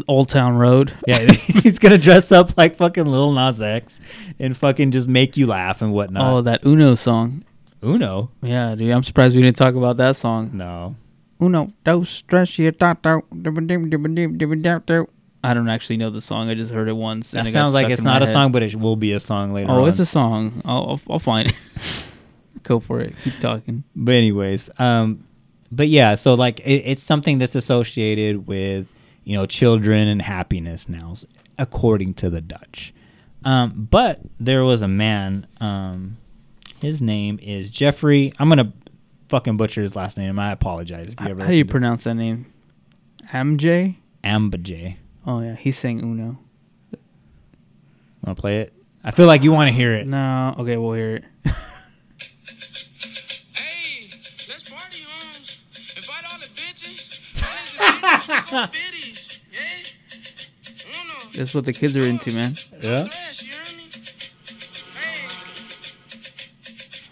Old Town Road. Yeah, he's gonna dress up like fucking Lil Nas X and fucking just make you laugh and whatnot. Oh, that Uno song. Uno? Yeah, dude. I'm surprised we didn't talk about that song. No. Uno, dos, tres, y. I don't actually know the song. I just heard it once. That it sounds like it's not a head. song, but it will be a song later Oh, on. it's a song. I'll, I'll, I'll find it. Go for it. Keep talking. but anyways, um, but yeah, so like it, it's something that's associated with you know children and happiness now, according to the Dutch. Um, but there was a man. Um, his name is Jeffrey. I'm gonna fucking butcher his last name. I apologize if you ever. How do you listened to- pronounce that name? MJ? Ambjaay. Oh, yeah. He's saying Uno. Want to play it? I feel like you want to hear it. No. Okay, we'll hear it. Hey, let's party, homes. Invite all the bitches. All the bitches, yeah? Uno. That's what the kids are into, man. Yeah. Stress, you hear me? Hey.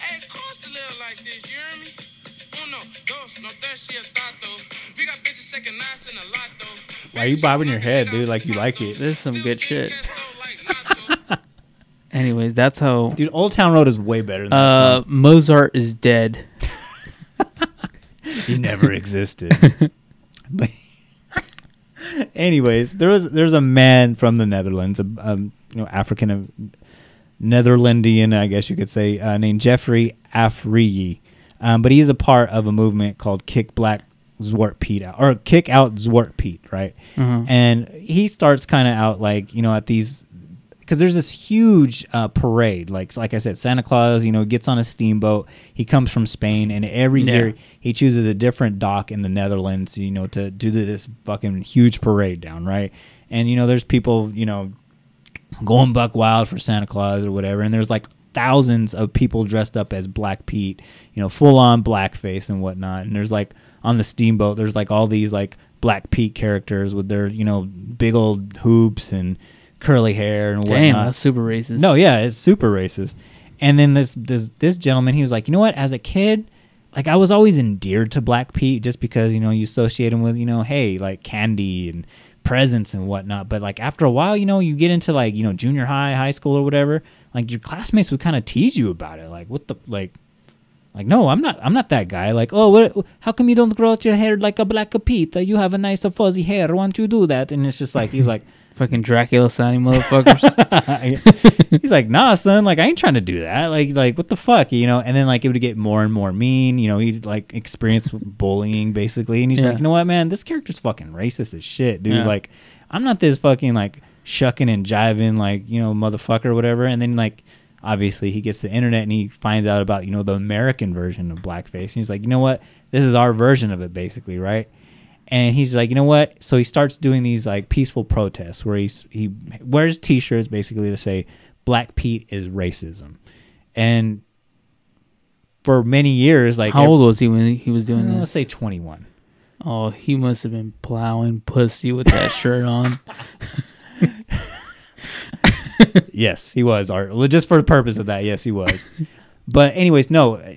Hey, cost to live like this, you hear me? Uno, dos, no tres, y tato. We got bitches second nice in a lot, though. Why are you bobbing your head, dude? Like you like it. This is some good shit. Anyways, that's how Dude, Old Town Road is way better than that uh, song. Mozart is dead. He never existed. But- Anyways, there was there's a man from the Netherlands, a um, you know African Netherlandian, I guess you could say, uh, named Jeffrey Afriyie. Um, but he's a part of a movement called Kick Black Zwart Piet out, or Kick Out Zwart Piet, right? Mhm. And he starts kind of out like, you know, at these because there's this huge uh, parade. Like like I said, Santa Claus, you know, gets on a steamboat. He comes from Spain, and every Yeah. year he chooses a different dock in the Netherlands, you know, to do this fucking huge parade down, right? And you know, there's people, you know, going buck wild for Santa Claus or whatever, and there's like thousands of people dressed up as Black Pete, you know, full on blackface and whatnot. And there's like on the steamboat, there's like all these like Black Pete characters with their you know big old hoops and curly hair and whatnot. Damn, that's super racist. No, yeah, it's super racist. And then this this this gentleman, he was like, you know what? As a kid, like I was always endeared to Black Pete just because you know you associate him with you know, hey, like candy and presents and whatnot. But like after a while, you know, you get into like you know junior high, high school or whatever. Like your classmates would kind of tease you about it. Like what the like. Like no, I'm not. I'm not that guy. Like oh, what, how come you don't grow out your hair like a black Pete? You have a nice fuzzy hair. Why don't you do that? And it's just like he's like, Fucking Dracula sounding motherfuckers. he's like, nah, son, like I ain't trying to do that. Like, like what the fuck, you know? And then like it would get more and more mean. You know, he'd like experience bullying basically, and he's Yeah. like, you know what, man, this character's fucking racist as shit, dude. Yeah. Like, I'm not this fucking like shucking and jiving like you know motherfucker or whatever. And then like. Obviously, he gets the internet and he finds out about you know the American version of blackface. And he's like, you know what, this is our version of it, basically, right? And he's like, you know what? So he starts doing these like peaceful protests where he's he wears T-shirts basically to say Black Pete is racism, and for many years, like How old was he when he was doing uh, this? let's say twenty one. Oh, he must have been plowing pussy with that shirt on. yes, he was. Art just for the purpose of that, yes, he was. but anyways, no.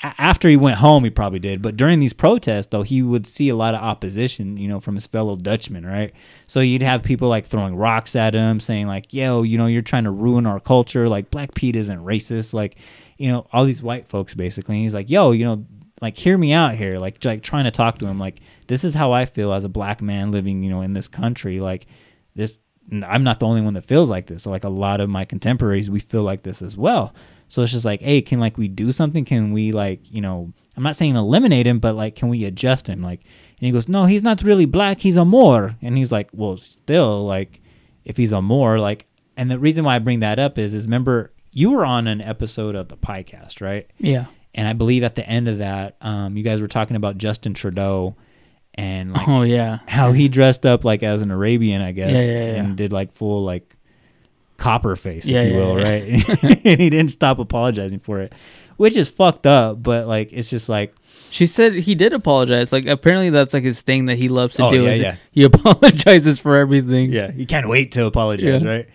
After he went home, he probably did. But during these protests, though, he would see a lot of opposition, you know, from his fellow Dutchmen, right? So you'd have people like throwing rocks at him, saying like, "Yo, you know, you're trying to ruin our culture. Like, Black Pete isn't racist. Like, you know, all these white folks basically." And he's like, "Yo, you know." Like hear me out here, like like trying to talk to him, like this is how I feel as a black man living, you know, in this country. Like this I'm not the only one that feels like this. Like a lot of my contemporaries, we feel like this as well. So it's just like, hey, can like we do something? Can we like, you know, I'm not saying eliminate him, but like, can we adjust him? Like, and he goes, no, he's not really black. He's a Moor. And he's like, well, still, like, if he's a Moor, like, and the reason why I bring that up is, is remember you were on an episode of the podcast, right? Yeah. And I believe at the end of that, um, you guys were talking about Justin Trudeau and like Oh yeah. how he dressed up like as an Arabian, I guess, Yeah, yeah, yeah. and did like full like copper face, Yeah, if you yeah, will, yeah. right? and he didn't stop apologizing for it, which is fucked up. But like, it's just like, She said he did apologize. Like apparently that's like his thing that he loves to Oh, do. yeah. He apologizes for everything. yeah, you can't wait to apologize, right?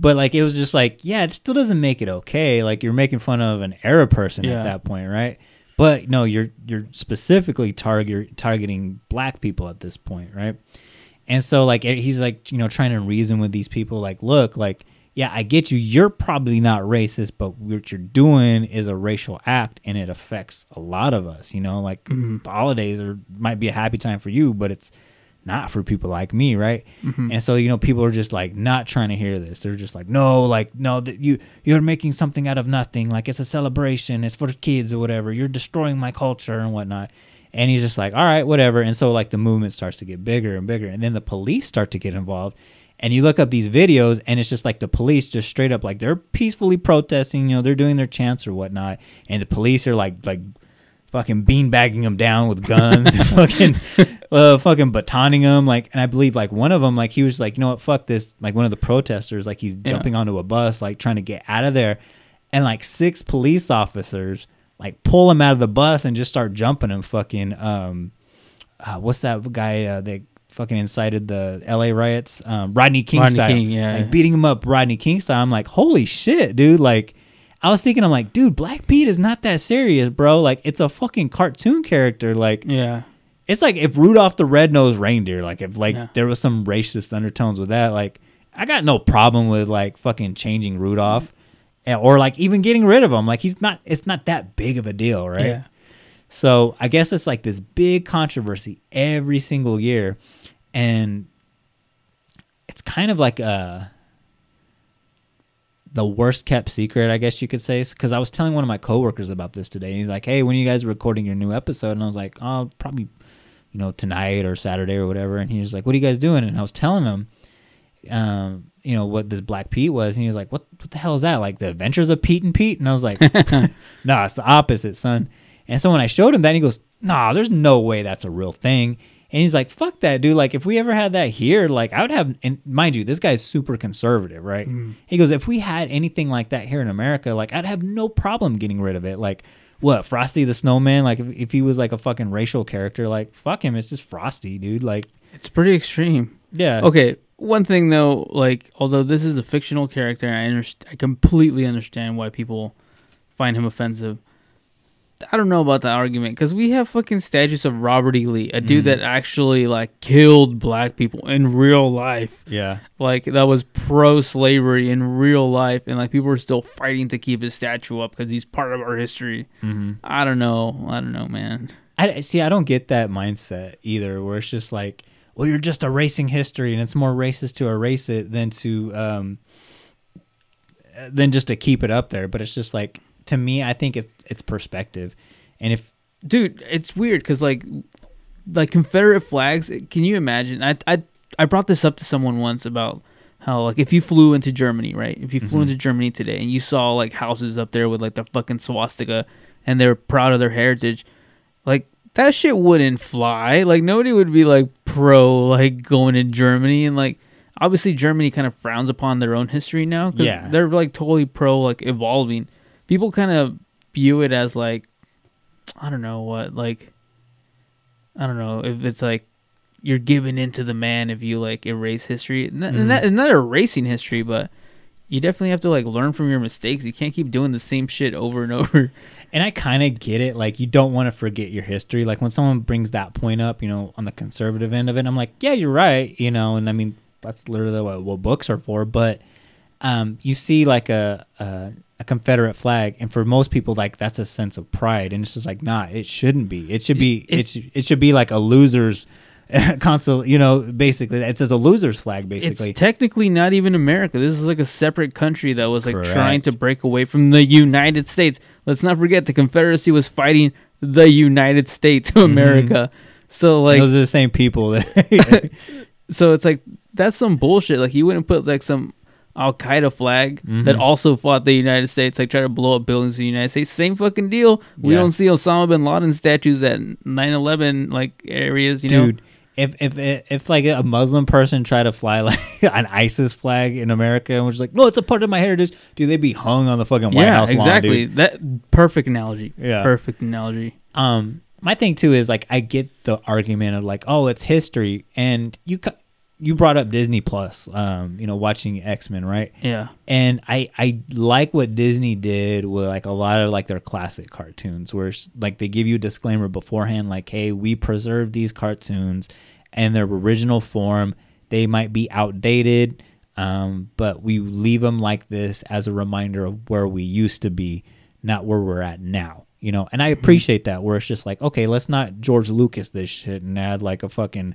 But like, it was just like, yeah, it still doesn't make it okay. Like, you're making fun of an Arab person at that point, right? But no, you're you're specifically target targeting black people at this point, right? And so like eh, he's like, you know, trying to reason with these people like, look, like yeah, I get you. You're probably not racist, but what you're doing is a racial act and it affects a lot of us, you know? Like mm-hmm. the holidays are might be a happy time for you, but it's not for people like me, right? Mm-hmm. And so you know, people are just like not trying to hear this. They're just like, no, like no, that you you're making something out of nothing. Like it's a celebration. It's for kids or whatever. You're destroying my culture and whatnot. And he's just like, all right, whatever. And so like the movement starts to get bigger and bigger, and then the police start to get involved. And you look up these videos, and it's just like the police just straight up like they're peacefully protesting. You know, they're doing their chants or whatnot, and the police are like like fucking beanbagging them down with guns, fucking, uh, fucking batoning them. Like, and I believe like one of them, like he was like, you know what, fuck this. Like one of the protesters, like he's jumping onto a bus, like trying to get out of there, and like six police officers like pull him out of the bus and just start jumping him. Fucking, um, uh, what's that guy uh, that fucking incited the L.A. riots? Um, Rodney King Rodney style, King, yeah. like beating him up, Rodney King style. I'm like, holy shit, dude, like. I was thinking, I'm like, dude, Black Pete is not that serious, bro. Like, it's a fucking cartoon character. Like, Yeah. it's like if Rudolph the Red-Nosed Reindeer, like if like Yeah. there was some racist undertones with that, like I got no problem with like fucking changing Rudolph, or like even getting rid of him. Like he's not, it's not that big of a deal, right? Yeah. So I guess it's like this big controversy every single year, and it's kind of like a the worst kept secret, I guess you could say, because I was telling one of my coworkers about this today. He's like, "Hey, when are you guys recording your new episode?" And I was like, "Oh, probably, you know, tonight or Saturday or whatever." And he was like, "What are you guys doing?" And I was telling him, um, you know, what this Black Pete was, and he was like, "What? What the hell is that? Like the Adventures of Pete and Pete?" And I was like, "Nah, it's the opposite, son." And so when I showed him that, he goes, "Nah, there's no way that's a real thing." And he's like, "Fuck that, dude! Like, if we ever had that here, like, I would have." And mind you, this guy's super conservative, right? Mm-hmm. He goes, "If we had anything like that here in America, like, I'd have no problem getting rid of it. Like, what Frosty the Snowman? Like, if, if he was like a fucking racial character, like, fuck him. It's just Frosty, dude. Like, It's pretty extreme. yeah, Okay, one thing though, like although this is a fictional character, I underst- I completely understand why people find him offensive. I don't know about that argument because we have fucking statues of Robert E. Lee, a dude that actually like killed black people in real life. yeah." Like that was pro slavery in real life, and like people are still fighting to keep his statue up because he's part of our history. Mm-hmm. I don't know. I don't know, man. I see. I don't get that mindset either, where it's just like, well, you're just erasing history, and it's more racist to erase it than to um, than just to keep it up there. But it's just like to me, I think it's it's perspective, and if dude it's weird because like like confederate flags can you imagine? I, I i brought this up to someone once about how like if you flew into germany right? If you flew mm-hmm. into germany today and you saw like houses up there with like the fucking swastika and they're proud of their heritage like that shit wouldn't fly. Like nobody would be like pro like going to germany. And like obviously germany kind of frowns upon their own history now because Yeah. they're like totally pro like evolving people kind of view it as like I don't know what like I don't know if it's like you're giving in to the man if you like erase history. Not, Mm-hmm. not, not erasing history, but you definitely have to like learn from your mistakes. You can't keep doing the same shit over and over. And I kind of get it. Like, you don't want to forget your history. Like, when someone brings that point up, you know, on the conservative end of it, I'm like, yeah, you're right. You know, and I mean, that's literally what, what books are for. But um, you see, like, a, a, a Confederate flag, and for most people, like, that's a sense of pride. And it's just like, nah, it shouldn't be. It should be, it, It- sh- it should be like a loser's console, you know, basically. It says a loser's flag, basically. It's technically not even America. This is like a separate country that was like trying to break away from the United States. Let's not forget the Confederacy was fighting the United States of America. So like Those are the same people that. so it's like that's some bullshit. Like you wouldn't put like some Al Qaeda flag Mm-hmm. that also fought the United States, like try to blow up buildings in the United States. Same fucking deal. We Yeah. don't see Osama bin Laden statues at 9/11 like areas, you know. dude if if if like a muslim person tried to fly like an isis flag in america and was like no it's a part of my heritage dude they'd be hung on the fucking white yeah, house lawn, exactly. dude. That perfect analogy. Yeah. perfect analogy. um my thing too is like i get the argument of like oh it's history and you cu- you brought up disney plus um you know watching x-men right Yeah, and I I like what Disney did with like a lot of like their classic cartoons, where like they give you a disclaimer beforehand, like, hey, we preserve these cartoons in their original form. They might be outdated, um, but we leave them like this as a reminder of where we used to be, not where we're at now. You know, and I appreciate that. Where it's just like, okay, let's not George Lucas this shit and add like a fucking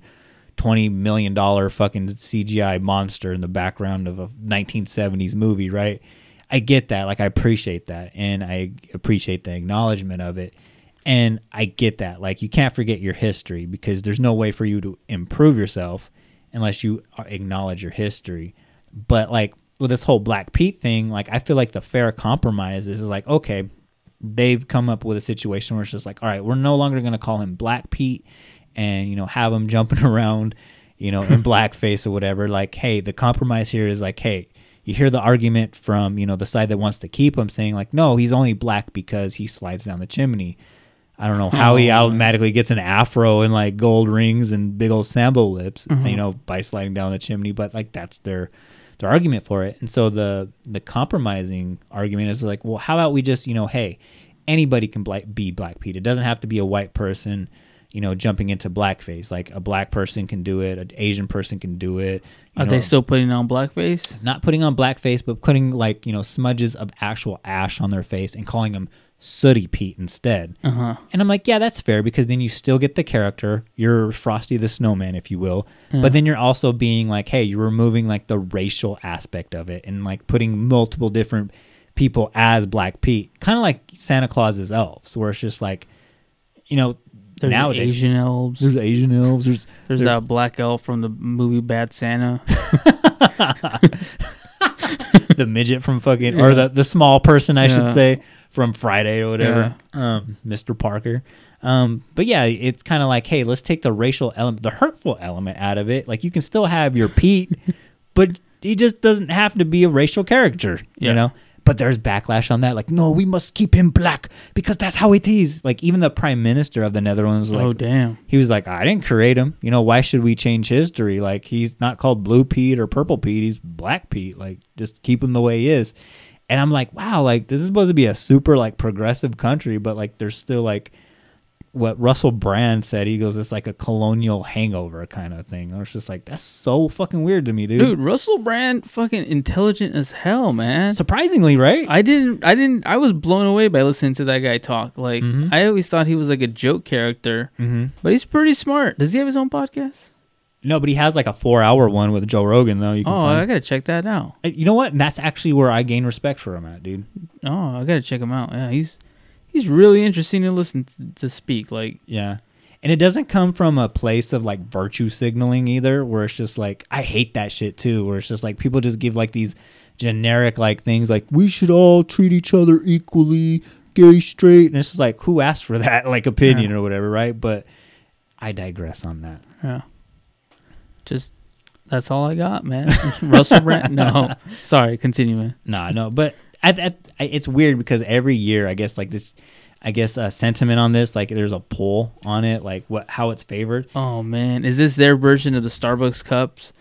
twenty million dollar fucking CGI monster in the background of a 1970s movie, right? I get that, like I appreciate that, and I appreciate the acknowledgement of it, and I get that. Like you can't forget your history because there's no way for you to improve yourself unless you acknowledge your history. But like with this whole Black Pete thing, like I feel like the fair compromise is like okay, they've come up with a situation where it's just like, all right, we're no longer going to call him Black Pete and, you know, have them jumping around, you know, in blackface or whatever. Like, hey, the compromise here is like, hey, you hear the argument from, you know, the side that wants to keep him saying, like, no, he's only black because he slides down the chimney. I don't know how he oh. automatically gets an afro and like gold rings and big old sambo lips, you mm-hmm. know, by sliding down the chimney. But like that's their their argument for it. And so the the compromising argument is like, well, how about we just, you know, hey, anybody can bla- be Black Pete. It doesn't have to be a white person, you know, jumping into blackface. Like a black person can do it, an Asian person can do it. are know, they still putting on blackface? not putting on blackface, but putting like you know smudges of actual ash on their face and calling them sooty Pete instead. Uh huh. And I'm like, yeah, that's fair because then you still get the character. You're Frosty the Snowman, if you will. But then you're also being like, hey, you're removing like the racial aspect of it and like putting multiple different people as Black Pete. Kind of like Santa Claus's elves, where it's just like, you know, There's nowadays. Asian elves. There's Asian elves. There's There's there- that black elf from the movie Bad Santa. the midget from fucking or the the small person I should Yeah. say from Friday or whatever. Um, Mr. Parker. Um, but yeah, it's kind of like, hey, let's take the racial element, the hurtful element out of it. Like you can still have your Pete, but he just doesn't have to be a racial character, Yeah. you know. But there's backlash on that. Like, no, we must keep him black because that's how it is. Like even the prime minister of the Netherlands, was oh, like, oh damn. he was like, I didn't create him. You know, why should we change history? Like, he's not called Blue Pete or Purple Pete. He's Black Pete. Like, just keep him the way he is. And I'm like, wow, like, this is supposed to be a super, like, progressive country, but, like, there's still, like, what Russell Brand said. He goes, it's like a colonial hangover kind of thing. I was just like, that's so fucking weird to me, dude. Dude, Russell Brand fucking intelligent as hell, man. Surprisingly, right? I didn't I didn't I was blown away by listening to that guy talk. Like Mhm. I always thought he was like a joke character. mm-hmm. But he's pretty smart. Does he have his own podcast? No, but he has, like, a four hour one with Joe Rogan, though. You can Oh, find. I gotta check that out. Uh, You know what? And that's actually where I gain respect for him at, dude. Oh, I gotta check him out. Yeah, he's he's really interesting to listen to, to speak. Like Yeah. And it doesn't come from a place of like virtue signaling either, where it's just like, I hate that shit too, where it's just like people just give like these generic like things like, we should all treat each other equally, gay, straight. And it's just like, who asked for that like opinion Yeah. or whatever, right? But I digress on that. Yeah. Just that's all I got, man. Russell Brand. No, sorry. Continue, man. Nah, no, but I, I, it's weird because every year, I guess like this, I guess uh, sentiment on this, like there's a poll on it, like what how it's favored. Oh man, is this their version of the Starbucks cups?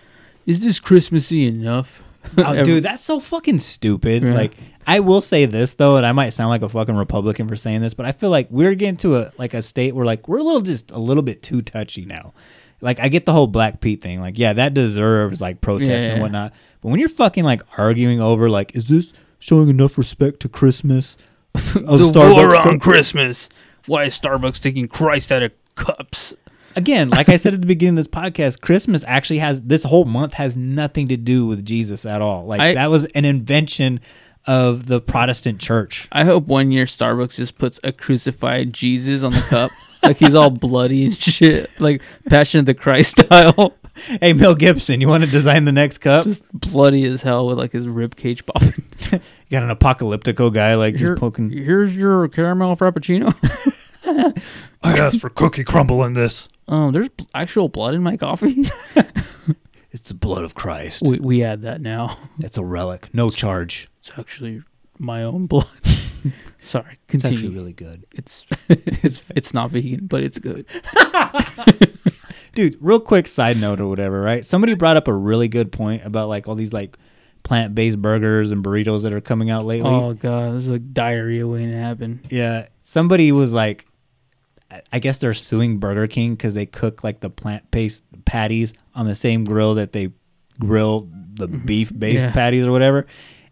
Is this Christmassy enough? Oh, dude, that's so fucking stupid. Yeah. Like, I will say this though, and I might sound like a fucking Republican for saying this, but I feel like we're getting to a like a state where like we're a little just a little bit too touchy now. Like, I get the whole Black Pete thing. Like, yeah, that deserves like protests Yeah, and yeah. whatnot. But when you're fucking like arguing over like, is this showing enough respect to Christmas? of the Starbucks war on cup- Christmas. Why is Starbucks taking Christ out of cups? Again, like I said at the beginning of this podcast, Christmas actually has this whole month has nothing to do with Jesus at all. Like I- that was an invention of the Protestant church. I hope one year Starbucks just puts a crucified Jesus on the cup, like he's all bloody and shit, like Passion of the Christ style, Hey, Mel Gibson, you want to design the next cup? just bloody as hell with like his rib cage popping. You got an apocalyptico guy like Here- just poking. Here's your caramel frappuccino. I asked for cookie crumble in this. Oh, there's actual blood in my coffee. It's the blood of Christ. we we add that now. It's a relic, no charge. It's actually my own blood. Sorry, continue. It's actually really good, It's it's it's not vegan, but it's good. Dude. Real quick side note or whatever, right? Somebody brought up a really good point about like all these like plant-based burgers and burritos that are coming out lately. Oh god, this is like diarrhea waiting to happen. Yeah, somebody was like, I- guess they're suing Burger King because they cook like the plant-based patties on the same grill that they grill the mm-hmm. beef-based Yeah. patties or whatever.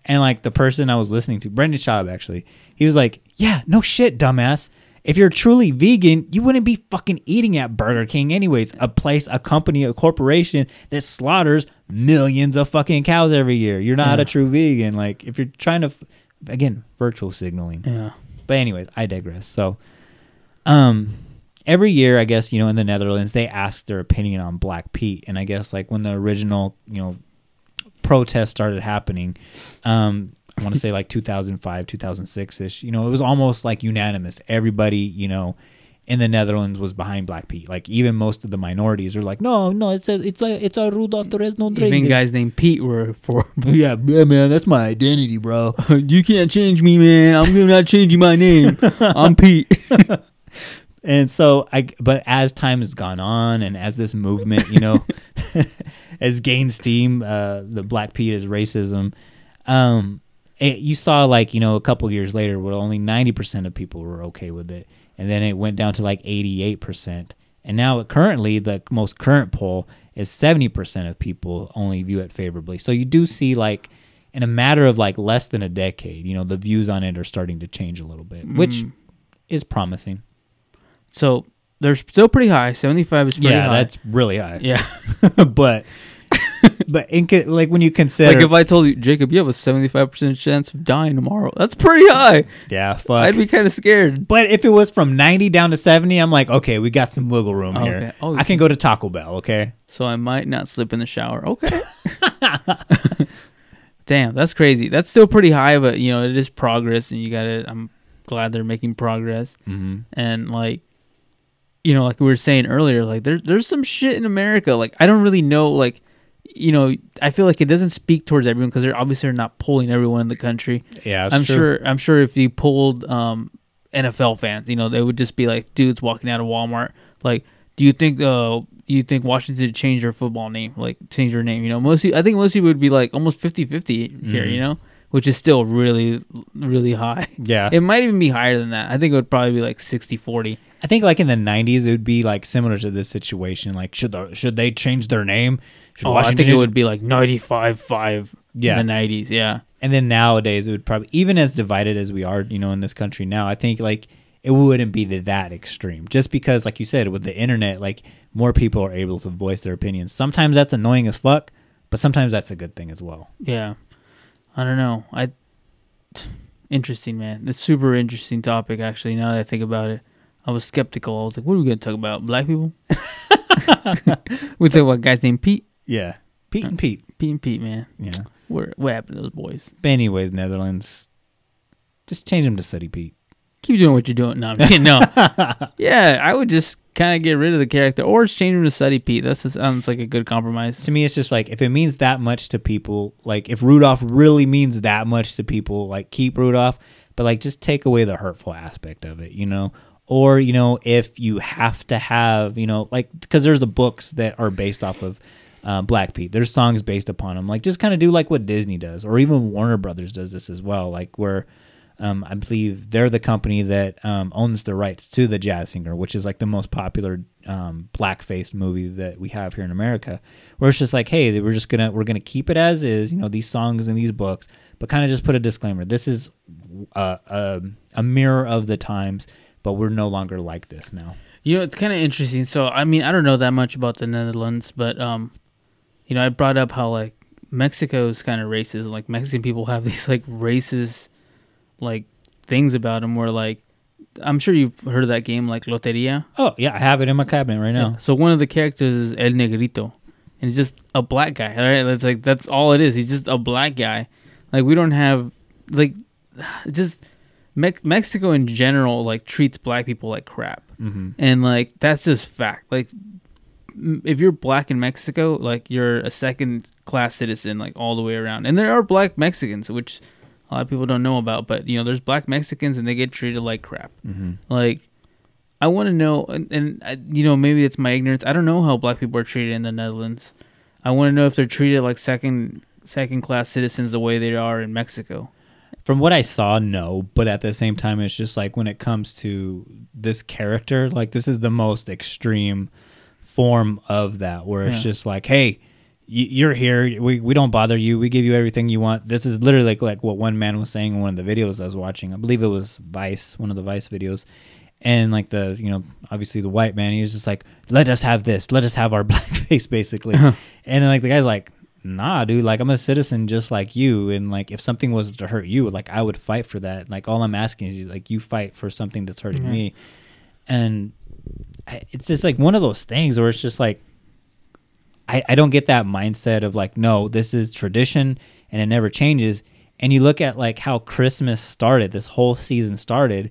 And like the person I was listening to, Brendan Schaub, actually, he was like, "Yeah, no shit, dumbass. If you're truly vegan, you wouldn't be fucking eating at Burger King anyways. A place, a company, a corporation that slaughters millions of fucking cows every year. You're not Yeah. a true vegan. Like if you're trying to, again, virtual signaling. Yeah. But anyways, I digress. So, um, every year, I guess you know in the Netherlands they ask their opinion on Black Pete, and I guess like when the original you know protest started happening, um, I want to say like 2005, 2006 ish. You know, it was almost like unanimous. Everybody, you know. In the Netherlands was behind Black Pete. Like even most of the minorities are like, no, no, it's a, it's a, it's a Rudolph the Red-Nosed Even guys named Pete were for. yeah, yeah, man, that's my identity, bro. you can't change me, man. I'm not changing my name. I'm Pete. and so I but as time has gone on and as this movement you know has gained steam uh the black pete is racism um it, you saw like you know a couple years later where only 90% of people were okay with it and then it went down to like 88% and now currently the most current poll is 70% of people only view it favorably so you do see like in a matter of like less than a decade, you know, the views on it are starting to change a little bit, which Mm. is promising. So they're still pretty high. Seventy five is pretty yeah, high. that's really high. yeah. but but in co- like when you consider like if I told you, Jacob, you have a seventy five percent chance of dying tomorrow. That's pretty high. yeah, fuck. I'd be kind of scared. but if it was from 90 down to 70, I'm like, okay, we got some wiggle room Okay. here. Oh, I can go to Taco Bell, okay? So I might not slip in the shower. Okay. Damn, that's crazy. That's still pretty high, but you know it is progress, and you gotta. I'm glad they're making progress, Mm-hmm. and like, you know, like we were saying earlier, like there's there's some shit in America. Like I don't really know, like, you know, I feel like it doesn't speak towards everyone because they're obviously are not pulling everyone in the country. Yeah, I'm true. sure. I'm sure if you pulled um, NFL fans, you know, they would just be like dudes walking out of Walmart. Like, do you think uh, you think Washington should change their football name? Like, change their name? You know, most. I think most people would be like almost 50-50 here. You know, which is still really, really high. Yeah. It might even be higher than that. I think it would probably be like 60-40. I think like in the 90s, it would be like similar to this situation. Like, should the, should they change their name? Oh, I think it would be like 95-5 Yeah. in the 90s. Yeah. And then nowadays, it would probably, even as divided as we are, you know, in this country now, I think like it wouldn't be that extreme. Just because, like you said, with the internet, like more people are able to voice their opinions. Sometimes that's annoying as fuck, but sometimes that's a good thing as well. Yeah. I don't know. I interesting, man. It's super interesting topic actually, now that I think about it. I was skeptical. I was like, what are we gonna talk about? Black people? we talk about guys named Pete. Yeah. Pete and Pete. Pete and Pete, man. Yeah. Where what happened to those boys? But anyways, Netherlands, just change them to City Pete. Keep doing what you're doing. No, I'm kidding. No. yeah, I would just kind of get rid of the character or just change him to Study Pete. That sounds um, like a good compromise. To me, it's just like if it means that much to people, like if Rudolph really means that much to people, like keep Rudolph, but like just take away the hurtful aspect of it, you know? Or, you know, if you have to have, you know, like, because there's the books that are based off of uh, Black Pete. There's songs based upon them. Like, just kind of do like what Disney does, or even Warner Brothers does this as well. Like, where um, I believe they're the company that um, owns the rights to the Jazz Singer, which is like the most popular um, black-faced movie that we have here in America. Where it's just like, hey, we're just gonna we're gonna keep it as is, you know, these songs and these books, but kind of just put a disclaimer. This is uh, a a mirror of the times, but we're no longer like this now. You know, it's kind of interesting. So, I mean, I don't know that much about the Netherlands, but um, you know, I brought up how like Mexico is kind of racist. Like Mexican people have these like racist like things about them. Where like, I'm sure you've heard of that game like Loteria. Oh yeah, I have it in my cabinet right now. So one of the characters is El Negrito, and he's just a black guy. All right, that's like that's all it is. He's just a black guy. Like we don't have like just Mex- Mexico in general like treats black people like crap, Mhm. and like that's just fact. Like if you're black in Mexico, like you're a second class citizen, like all the way around. And there are black Mexicans, which a lot of people don't know about. But you know, there's black Mexicans, and they get treated like crap. Mm-hmm. Like, I want to know, and, and I, you know, maybe it's my ignorance. I don't know how black people are treated in the Netherlands. I want to know if they're treated like second second class citizens the way they are in Mexico. From what I saw, no. But at the same time, it's just like when it comes to this character, like this is the most extreme form of that, where it's Yeah. just like, hey, you're here. We, we don't bother you. We give you everything you want. This is literally like, like what one man was saying in one of the videos I was watching. I believe it was Vice, one of the Vice videos. And like the, you know, obviously the white man, he's just like, let us have this. Let us have our black face basically. Uh-huh. and then like the guy's like, nah, dude, like I'm a citizen just like you. And like if something was to hurt you, like I would fight for that. Like all I'm asking is you, like you fight for something that's hurting Yeah. me. And it's just like one of those things where it's just like, I, I don't get that mindset of like, no, this is tradition and it never changes. And you look at like how Christmas started, this whole season started.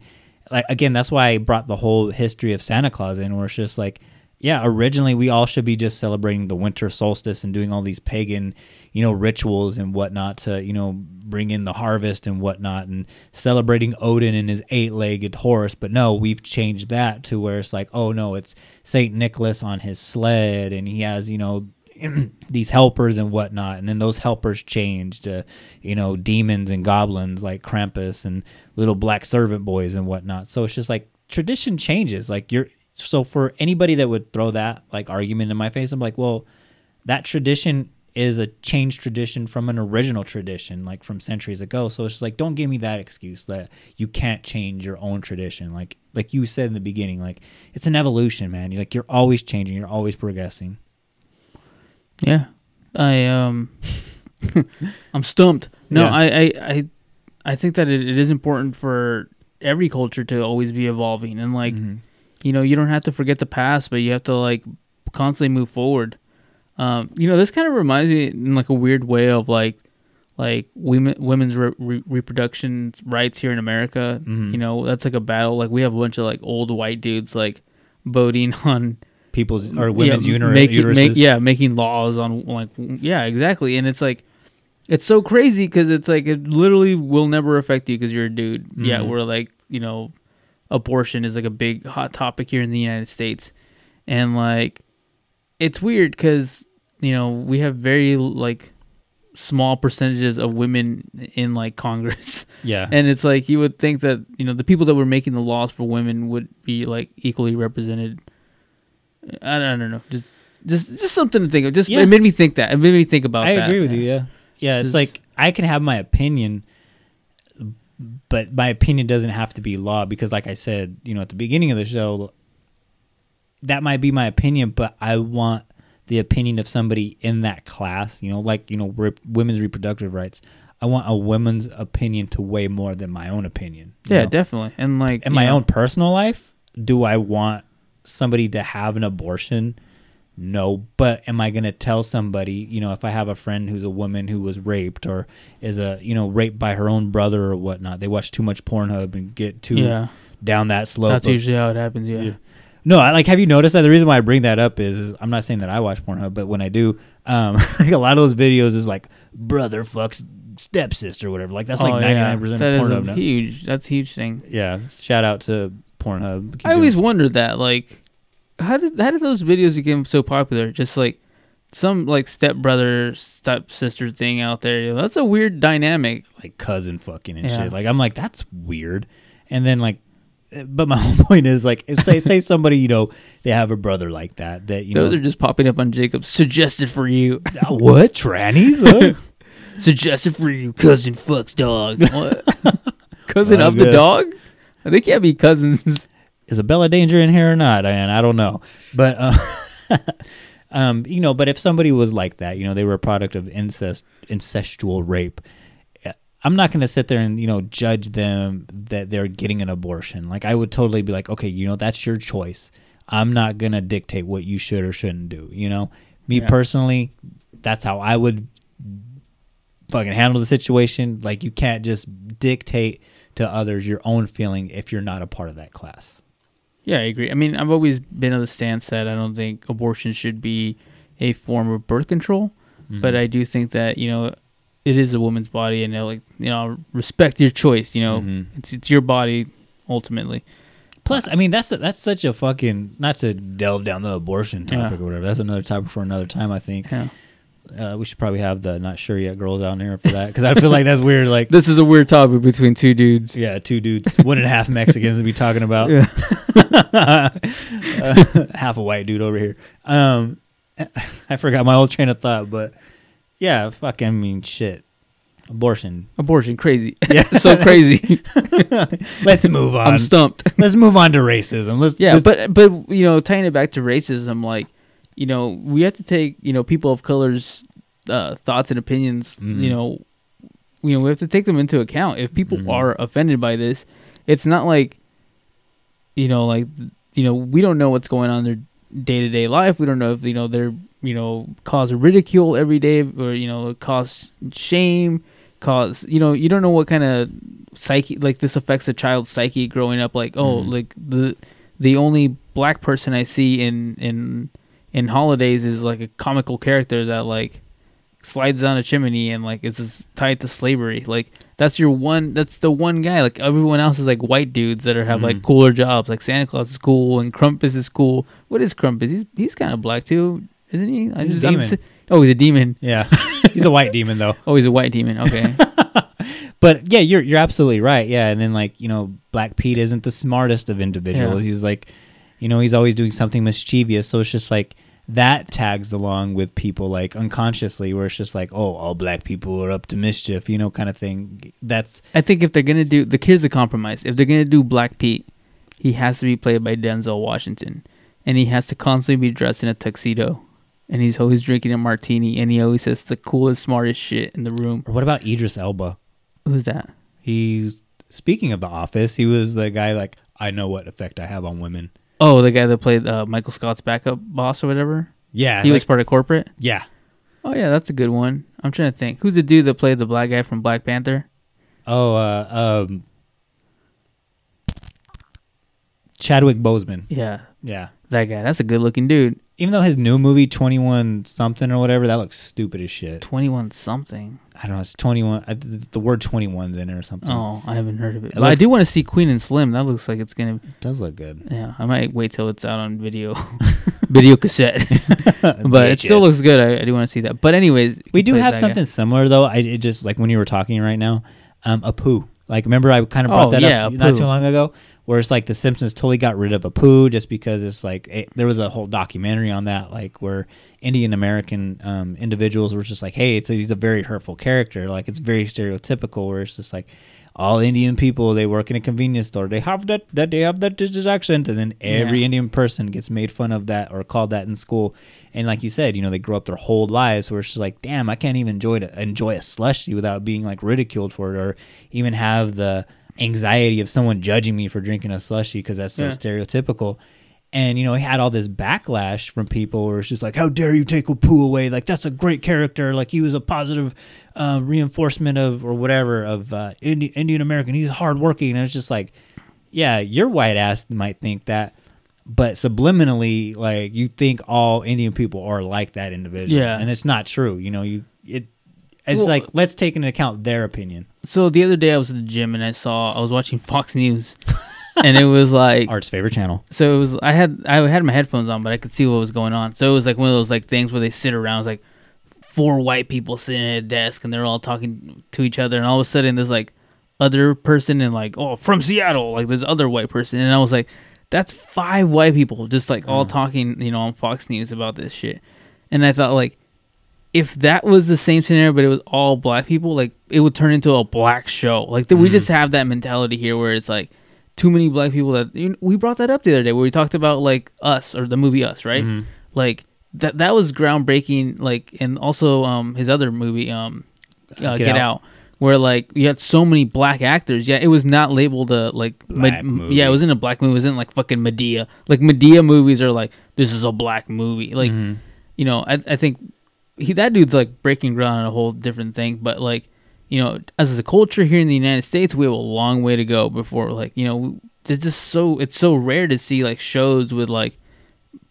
Like again, that's why I brought the whole history of Santa Claus in, where it's just like, yeah, originally we all should be just celebrating the winter solstice and doing all these pagan, you know, rituals and whatnot to, you know, bring in the harvest and whatnot and celebrating Odin and his eight legged horse. But no, we've changed that to where it's like, oh no, it's Saint Nicholas on his sled and he has, you know, these helpers and whatnot, and then those helpers change to, you know, demons and goblins like Krampus and little black servant boys and whatnot. So it's just like tradition changes. Like you're so for anybody that would throw that like argument in my face, I'm like, well, that tradition is a changed tradition from an original tradition, like from centuries ago. So it's just like, don't give me that excuse that you can't change your own tradition. Like, like you said in the beginning, like it's an evolution, man. You're like you're always changing, you're always progressing. Yeah, I um, I'm stumped. No, Yeah. I, I I I think that it, it is important for every culture to always be evolving and like Mhm. You know you don't have to forget the past, but you have to like constantly move forward. Um, you know, this kind of reminds me in like a weird way of like like women women's re- re- reproduction rights here in America. Mhm. You know, that's like a battle. Like we have a bunch of like old white dudes like voting on People's or women's yeah, uter- making, uteruses. make- yeah, making laws on like yeah, exactly. And it's like it's so crazy because it's like it literally will never affect you because you're a dude. Yeah, Mhm. we're like you know, abortion is like a big hot topic here in the United States, and like it's weird because you know we have very like small percentages of women in like Congress. Yeah. And it's like you would think that, you know, the people that were making the laws for women would be like equally represented. I don't, I don't know. Just just just something to think of. Just Yeah. it made me think that. It made me think about I that. agree with you. Yeah, yeah. It's Just- like I can have my opinion, but my opinion doesn't have to be law because, like I said, you know, at the beginning of the show, that might be my opinion, but I want the opinion of somebody in that class. You know, like you know, rep- women's reproductive rights. I want a woman's opinion to weigh more than my own opinion. Yeah, know? definitely. And like in my know, own personal life, do I want somebody to have an abortion? No, but am I going to tell somebody, you know, if I have a friend who's a woman who was raped or is a, you know, raped by her own brother or whatnot, they watch too much Pornhub and get too Yeah. down that slope. That's of- usually how it happens, yeah. Yeah. No, I like. Have you noticed that? The reason why I bring that up is, is I'm not saying that I watch Pornhub, but when I do, um, like a lot of those videos is like brother fucks stepsister, or whatever. Like that's like Oh, 99 yeah. percent That of Pornhub. a now. huge that's a huge thing. Yeah, shout out to Pornhub. Keep I always doing- wondered that, like, how did how did those videos become so popular? Just like some like stepbrother stepsister thing out there. That's a weird dynamic. like cousin fucking and Yeah. shit. Like I'm like that's weird. And then like, but my whole point is like, say say somebody you know they have a brother like that that you Those know are just popping up on Jacob's suggested for you. Uh, what trannies? Huh? suggested for you, cousin fucks dog. What? cousin of the dog? They can't be cousins. Is a Bella Danger in here or not? And I don't know, but uh, um, you know, but if somebody was like that, you know, they were a product of incest, incestual rape. uh, I'm not going to sit there and you know judge them that they're getting an abortion. Like I would totally be like, okay, you know, that's your choice. I'm not going to dictate what you should or shouldn't do. You know, me Yeah. personally, that's how I would fucking handle the situation. Like you can't just dictate to others your own feeling if you're not a part of that class. Yeah, I agree. I mean, I've always been of the stance that I don't think abortion should be a form of birth control, but Mhm. I do think that you know it is a woman's body, and know, like you know, respect your choice. You know, Mhm. it's it's your body ultimately. Plus, I mean, that's that's such a fucking not to delve down the abortion Yeah. topic or whatever. That's another topic for another time. I think Yeah. Uh, we should probably have the not sure yet girls down here for that because I feel like that's weird. Like, This is a weird topic between two dudes. yeah, two dudes, one and a half Mexicans to be talking about, Yeah. Uh, half a white dude over here. Um, I forgot my whole train of thought, but yeah, fuck. I mean, shit, abortion. Abortion, crazy. Yeah, so crazy. Let's move on. I'm stumped. Let's move on to racism. Let's Yeah, let's- but but you know, tying it back to racism, like you know, we have to take you know people of color's uh, thoughts and opinions. Mhm. You know, you know, we have to take them into account. If people Mhm. are offended by this, it's not like you know, like you know, we don't know what's going on in their day to day life. We don't know if you know they're you know cause ridicule every day or you know cause shame, cause you know you don't know what kind of psyche like this affects a child's psyche growing up. Like oh, Mhm. like the the only black person I see in in in holidays is like a comical character that like slides down a chimney and like is just tied to slavery. Like that's your one. That's the one guy. Like everyone else is like white dudes that are have like Mhm. cooler jobs. Like Santa Claus is cool and Krampus is cool. What is Krampus? He's he's kind of black too, isn't he? I He's I'm demon. si- oh, he's a demon. yeah, he's a white demon though. Oh, he's a white demon. Okay. But yeah, you're you're absolutely right. Yeah, and then like you know, Black Pete isn't the smartest of individuals. Yeah. He's like, you know, he's always doing something mischievous. So it's just like that tags along with people like unconsciously, where it's just like, oh, all black people are up to mischief, you know, kind of thing. That's I think if they're gonna do the here's the compromise. If they're gonna do Black Pete, he has to be played by Denzel Washington, and he has to constantly be dressed in a tuxedo, and he's always drinking a martini, and he always says the coolest, smartest shit in the room. what about Idris Elba? Who's that? He's speaking of The Office. He was the guy like, I know what effect I have on women. Oh, the guy that played uh, Michael Scott's backup boss or whatever. Yeah, He was part of corporate. yeah. Oh yeah, that's a good one. I'm trying to think. Who's the dude that played the black guy from Black Panther? Oh, uh, um, Chadwick Boseman. Yeah, Yeah. that guy. That's a good looking dude. Even though his new movie, 21 something or whatever, that looks stupid as shit. Twenty one something. I don't know. It's 21. I, the word 21's in it or something. Oh, I haven't heard of it. It But I do want to see Queen and Slim. That looks like it's gonna. It does look good. Yeah, I might wait till it's out on video, video cassette. but it still looks good. I, I do want to see that. But anyways, We do have that guy. something similar though. I it just like when you were talking right now, um, poo. Like remember I kind of brought Oh, that yeah, up not too long ago, where it's like the Simpsons totally got rid of Apu just because it's like it, there was a whole documentary on that, like where Indian American um, individuals were just like, hey, it's a, he's a very hurtful character, like it's very stereotypical, where it's just like all Indian people they work in a convenience store, they have that that they have that this accent, and then every Yeah. Indian person gets made fun of that or called that in school. And like you said, you know, they grow up their whole lives where it's just like, damn, I can't even enjoy it, enjoy a slushy without being like ridiculed for it, or even have the anxiety of someone judging me for drinking a slushy because that's so Yeah. stereotypical. And you know, he had all this backlash from people where it's just like, "How dare you take Apu away? Like that's a great character. Like he was a positive uh, reinforcement of or whatever of uh, Indi- Indian American. He's hardworking." And it's just like, yeah, your white ass might think that, but subliminally, like you think all Indian people are like that individual. Yeah. and it's not true. You know, you it. It's Well- like let's take into account their opinion. So the other day I was at the gym and I saw I was watching Fox News, and it was like Art's favorite channel. so it was I had I had my headphones on but I could see what was going on. So it was like one of those like things where they sit around. Like four white people sitting at a desk and they're all talking to each other, and all of a sudden there's like other person and like oh from Seattle like this other white person, and I was like that's five white people just like all talking you know on Fox News about this shit, and I thought like if that was the same scenario but it was all black people like it would turn into a black show. Like th- we just have that mentality here where it's like too many black people that you know, we brought that up the other day where we talked about like us or the movie us right? Like that that was groundbreaking like and also um his other movie um uh, get, Get out. Out. where like you had so many black actors. Yeah it was not labeled a like Black Med- movie. yeah it wasn't a black movie. It wasn't like fucking Madea. Like Madea movies are like this is a black movie. Like you know i, I think he that dude's like breaking ground on a whole different thing but like you know as a culture here in the united states we have a long way to go before like you know there's just so it's so rare to see like shows with like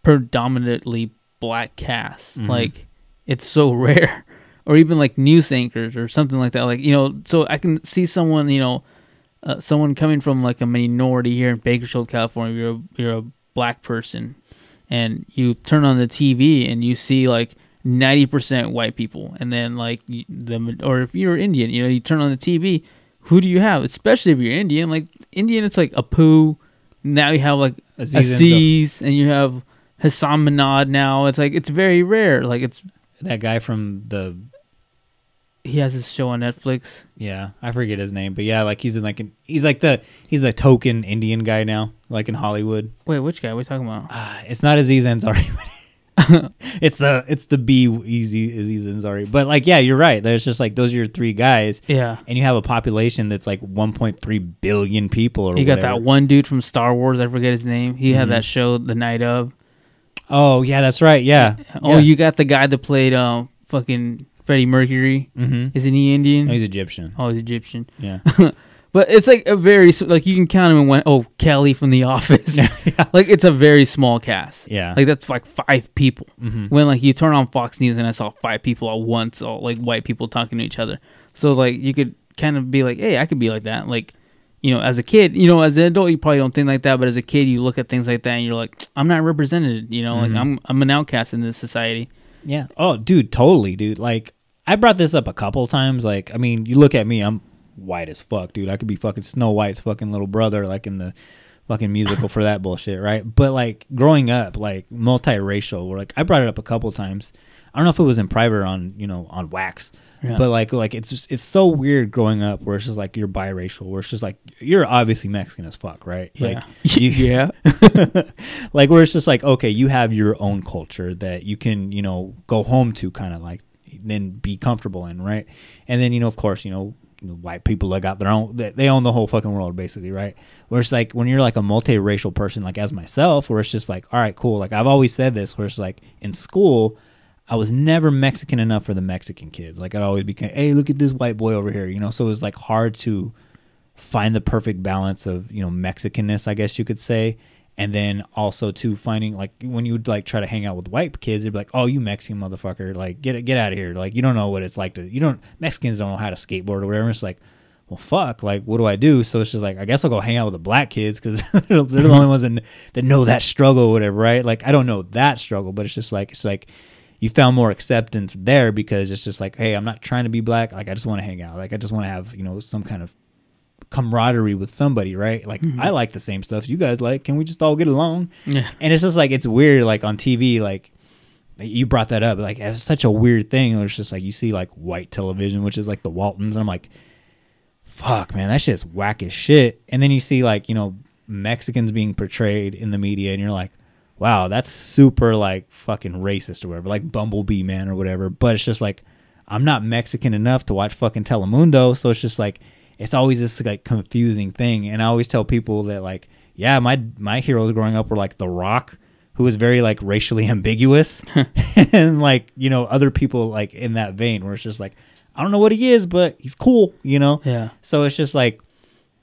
predominantly black casts. Like it's so rare. Or even like news anchors or something like that. Like you know so i can see someone you know uh, someone coming from like a minority here in bakersfield california you're a, you're a black person and you turn on the tv and you see like 90% white people. And then like the or if you're indian you know you turn on the tv who do you have? Especially if you're indian like indian it's like apu now you have like Aziz aziz and you have Hasan Minhaj now. It's like it's very rare. Like it's That guy from the he has his show on netflix. Yeah, I forget his name, but yeah, like he's in like an, he's like the he's the token Indian guy now, like in Hollywood. wait which guy are we talking about? Uh, it's not Aziz Ansari. it's the it's the B easy Aziz Ansari. But like, yeah, you're right. There's just like those are your three guys, yeah and you have a population that's like 1.3 billion people. Or you got whatever. that one dude from star wars i forget his name he Mm-hmm. had that show the night of Oh yeah, that's right. Yeah. oh you got the guy that played um fucking freddie mercury Mm-hmm. isn't he indian No, he's Egyptian. oh he's egyptian Yeah. But it's like a very like you can count him in one. Oh, Kelly from The Office. Like it's a very small cast. Yeah. Like that's like five people. Mhm. When like you turn on Fox News and I saw five people at once, all like white people talking to each other. So like you could kind of be like, hey, I could be like that. Like, you know, as a kid, you know, as an adult, you probably don't think like that, but as a kid, you look at things like that and you're like, I'm not represented. You know, Mm-hmm. like I'm I'm an outcast in this society. Yeah. Oh, dude, totally, dude. Like, I brought this up a couple times. Like, I mean, you look at me, I'm white as fuck, dude. I could be fucking Snow White's fucking little brother, like in the fucking musical for that bullshit, right? But like growing up, like multiracial, where like I brought it up a couple times. I don't know if it was in private or on you know on wax, Yeah. but like like it's just, it's so weird growing up where it's just like you're biracial, where it's just like you're obviously Mexican as fuck, right? Like you, yeah. like where it's just like okay you have your own culture that you can you know go home to kind of like then be comfortable in right and then you know of course you know white people that got their own they, they own the whole fucking world basically right where it's like when you're like a multiracial person like as myself where it's just like all right cool like i've always said this where it's like in school I was never Mexican enough for the Mexican kids. Like I'd always be, hey, look at this white boy over here, you know. So it was like hard to find the perfect balance of you know Mexicanness, I guess you could say, and then also to finding like when you would like try to hang out with white kids, they'd be like, "Oh, you Mexican motherfucker! Like get get out of here! Like you don't know what it's like to you don't Mexicans don't know how to skateboard or whatever." And it's like, well, fuck! Like what do I do? So it's just like I guess I'll go hang out with the black kids because they're, they're the only ones that, that know that struggle or whatever, right? Like I don't know that struggle, but it's just like it's like you found more acceptance there because it's just like, hey, I'm not trying to be black. Like I just want to hang out. Like I just want to have you know some kind of camaraderie with somebody, right? Like mm-hmm. I like the same stuff you guys like. Can we just all get along? Yeah. And it's just like it's weird, like on TV, like you brought that up, like it's such a weird thing. It's just like you see like white television, which is like the Waltons, and I'm like, fuck, man, that shit's whack as shit. And then you see like you know Mexicans being portrayed in the media, and you're like, wow, that's super like fucking racist or whatever, like Bumblebee Man or whatever. But it's just like I'm not Mexican enough to watch fucking Telemundo, so it's just like it's always this like confusing thing. And I always tell people that like, yeah, my my heroes growing up were like The Rock, who was very like racially ambiguous, and like you know other people like in that vein where it's just like I don't know what he is, but he's cool, you know. Yeah. So it's just like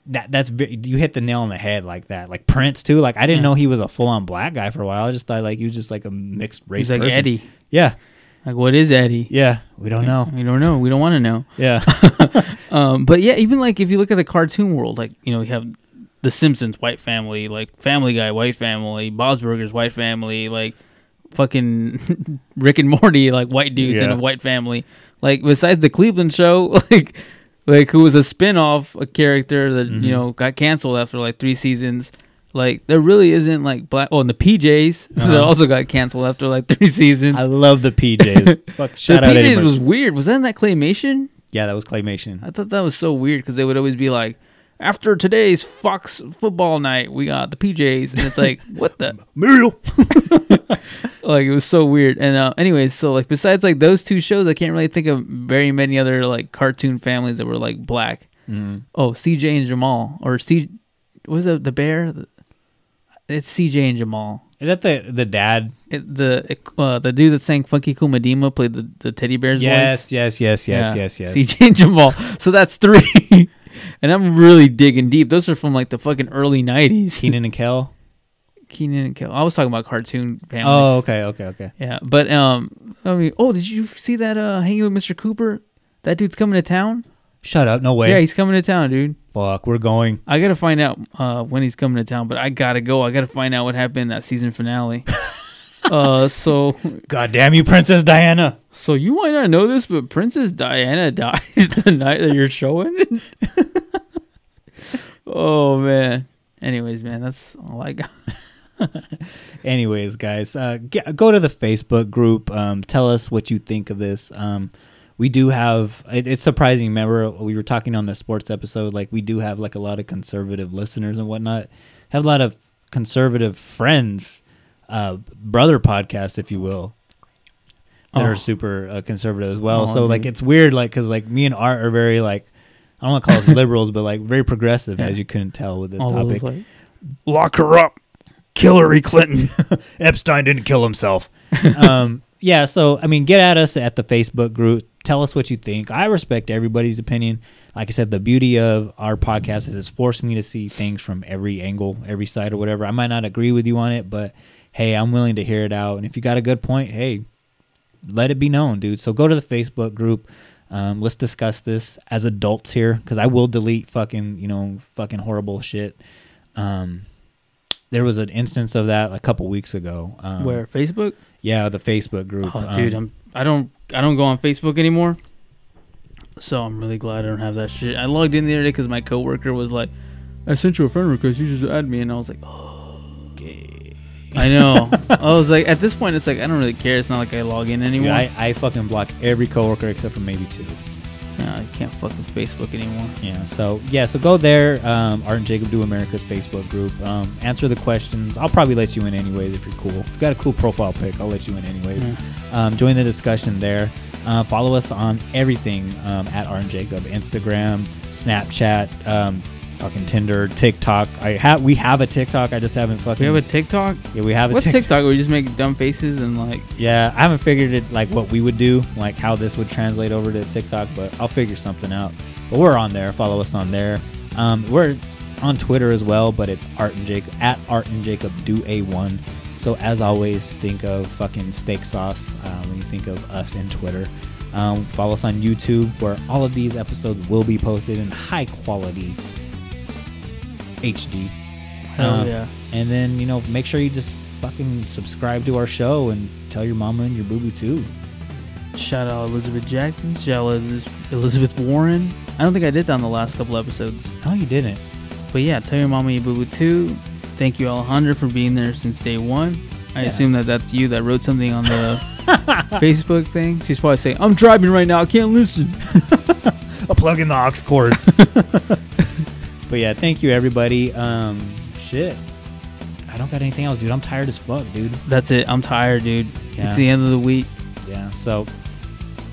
that. That's very, you hit the nail on the head like that. Like Prince too. Like I didn't know he was a full on black guy for a while. I just thought like he was just like a mixed race. He's like person. Eddie. Yeah, Like what is Eddie? yeah. We don't know. We don't know. We don't want to know. Yeah. Um, but yeah, even like if you look at the cartoon world, like you know, you have the Simpsons, white family, like Family Guy, white family, Bob's Burgers, white family, like fucking Rick and Morty, like white dudes in a white family. Like besides the Cleveland show, like like who was a spin-off a character that Mm-hmm. you know got canceled after like three seasons. Like there really isn't like black. Oh, and the PJs that Uh-huh. also got canceled after like three seasons. I love the PJs. Fuck, the shout out Eddie PJs was weird. Was that in that claymation? yeah, that was claymation. I thought that was so weird because they would always be like, after today's Fox football night, we got the PJs, and it's like, what the? Muriel. Like it was so weird. And uh, anyways, so like besides like those two shows, I can't really think of very many other like cartoon families that were like black. Mm. Oh, CJ and Jamal, or C, was it the bear? The- It's CJ and Jamal. Is that the the dad? It, the uh, the dude that sang Funky Cold Medina played the, the teddy bear's Yes, voice. yes, yes, yes, Yeah. yes, yes. CJ and Jamal. So that's three. and I'm really digging deep. Those are from like the fucking early '90s. Kenan and Kel. Kenan and Kel. I was talking about cartoon families. Oh, okay, okay, okay. Yeah, but um, I mean, oh, did you see that? Uh, hanging with Mr. Cooper. That dude's coming to town. Shut up. No way. Yeah, he's coming to town, dude. Fuck, we're going. I gotta find out uh when he's coming to town, but I gotta go. I gotta find out what happened in that season finale. uh, so God damn you, Princess Diana. so you might not know this, but Princess Diana died the night that you're showing oh man. Anyways, man, that's all I got. Anyways, guys, uh, get, go to the Facebook group. Um, tell us what you think of this. Um, we do have. It, it's surprising. Remember, we were talking on the sports episode. Like we do have like a lot of conservative listeners and whatnot. Have a lot of conservative friends, uh, brother podcasts, if you will, that Oh. are super uh, conservative as well. Oh, so like it's weird, like because like me and Art are very like. I don't want to call us liberals, but like very progressive, Yeah. as you couldn't tell with this All topic. like, Lock her up. Hillary Clinton. Epstein didn't kill himself. um, yeah, so I mean, get at us at the Facebook group. Tell us what you think. I respect everybody's opinion. Like I said, the beauty of our podcast is it's forced me to see things from every angle, every side, or whatever. I might not agree with you on it, but hey, I'm willing to hear it out. And if you got a good point, hey, let it be known, dude. So go to the Facebook group. Um, let's discuss this as adults here, because I will delete fucking, you know, fucking horrible shit. Um, there was an instance of that a couple weeks ago. Um, where Facebook? yeah, the Facebook group. Oh, dude, Um, I'm I don't I don't go on Facebook anymore. So I'm really glad I don't have that shit. I logged in the other day because my coworker was like, I sent you a friend request. You just add me, and I was like, okay. I know. I was like, at this point, it's like I don't really care. It's not like I log in anymore. Yeah, I, I fucking block every coworker except for maybe two. Yeah, I can't fuck with Facebook anymore. Yeah, so yeah, so go there. Um, Art and Jacob Do America's Facebook group. Um, answer the questions. I'll probably let you in anyways if you're cool. If you got a cool profile pic, I'll let you in anyways. Um, join the discussion there. Uh, follow us on everything um, at Art and Jacob, Instagram, Snapchat, um, fucking Tinder, TikTok. I have we have a TikTok. I just haven't fucking. We have a TikTok. yeah, we have a What's TikTok. TikTok? Where just make dumb faces and like Yeah, I haven't figured it like what we would do, like how this would translate over to TikTok, but I'll figure something out. But we're on there. Follow us on there. Um, we're on Twitter as well, but it's Art and Jacob at Art and Jacob do a one. So as always, think of fucking steak sauce uh, when you think of us in Twitter. Um, follow us on YouTube, where all of these episodes will be posted in high quality HD. hell Uh, yeah. And then, you know, make sure you just fucking subscribe to our show and tell your mama and your boo boo too. Shout out Elizabeth Jackson. Shout out Elizabeth Warren. I don't think I did that on the last couple episodes. No, you didn't. But yeah, tell your mama you boo boo too. Thank you, Alejandra, for being there since day one. I Yeah. assume that that's you that wrote something on the Facebook thing. She's probably saying, "I'm driving right now. I can't listen." A plug in the aux cord. But yeah, thank you everybody. Um, shit. I don't got anything else, dude. I'm tired as fuck, dude. That's it. I'm tired, dude. Yeah. It's the end of the week. Yeah. So,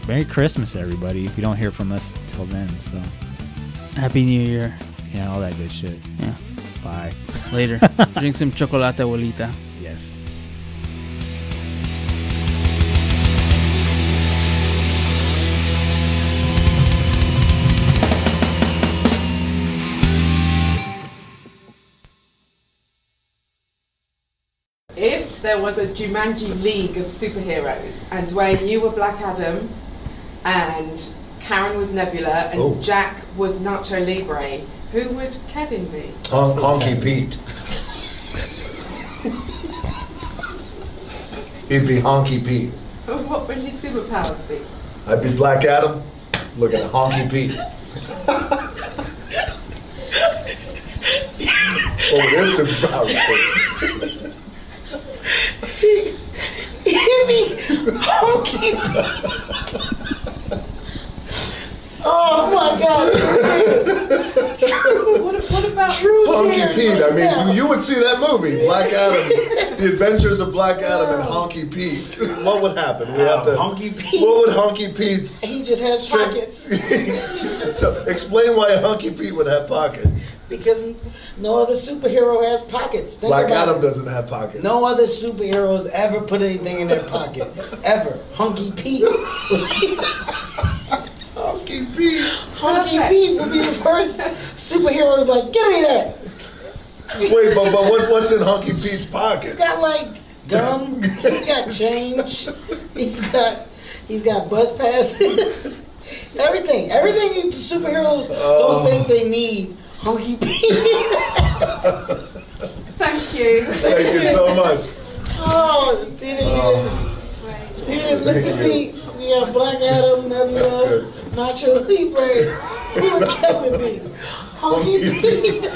Merry Christmas, everybody. If you don't hear from us till then, so Happy New Year. yeah, all that good shit. Yeah. Bye. Later. Drink some chocolate, abuelita. There was a Jumanji League of superheroes, and Dwayne, you were Black Adam, and Karen was Nebula, and Oh. Jack was Nacho Libre, who would Kevin be? Hon- Honky Pete. He'd be Honky Pete. What would his superpowers be? I'd be Black Adam. Look at Honky Pete. Oh, oh, this is about Oh my God! What, what about Honky Pete. I mean, you, you would see that movie, Black Adam, The Adventures of Black Adam and Honky Pete. What would happen? We have to. Honky Pete. What would Honky Pete's? He just has Straight- pockets Explain why Honky Pete would have pockets. Because no other superhero has pockets. Think Black Adam it. doesn't have pockets. No other superheroes ever put anything in their pocket. ever. Hunky Pete. Honky Pete. Hunky Perfect. Pete would be the first superhero to be like, give me that. Wait, but, but what, what's in Honky Pete's pocket? He's got like gum. He's got change. He's got he's got bus passes. Everything. Everything you superheroes Oh. don't think oh. they need. Oh, Hunky Pete. Thank you. Thank you so much. Oh, he didn't, Oh. he didn't listen to me. Yeah, uh, Black Adam, Nebula, Nacho Libre. Who would Kevin be? Hunky Pete.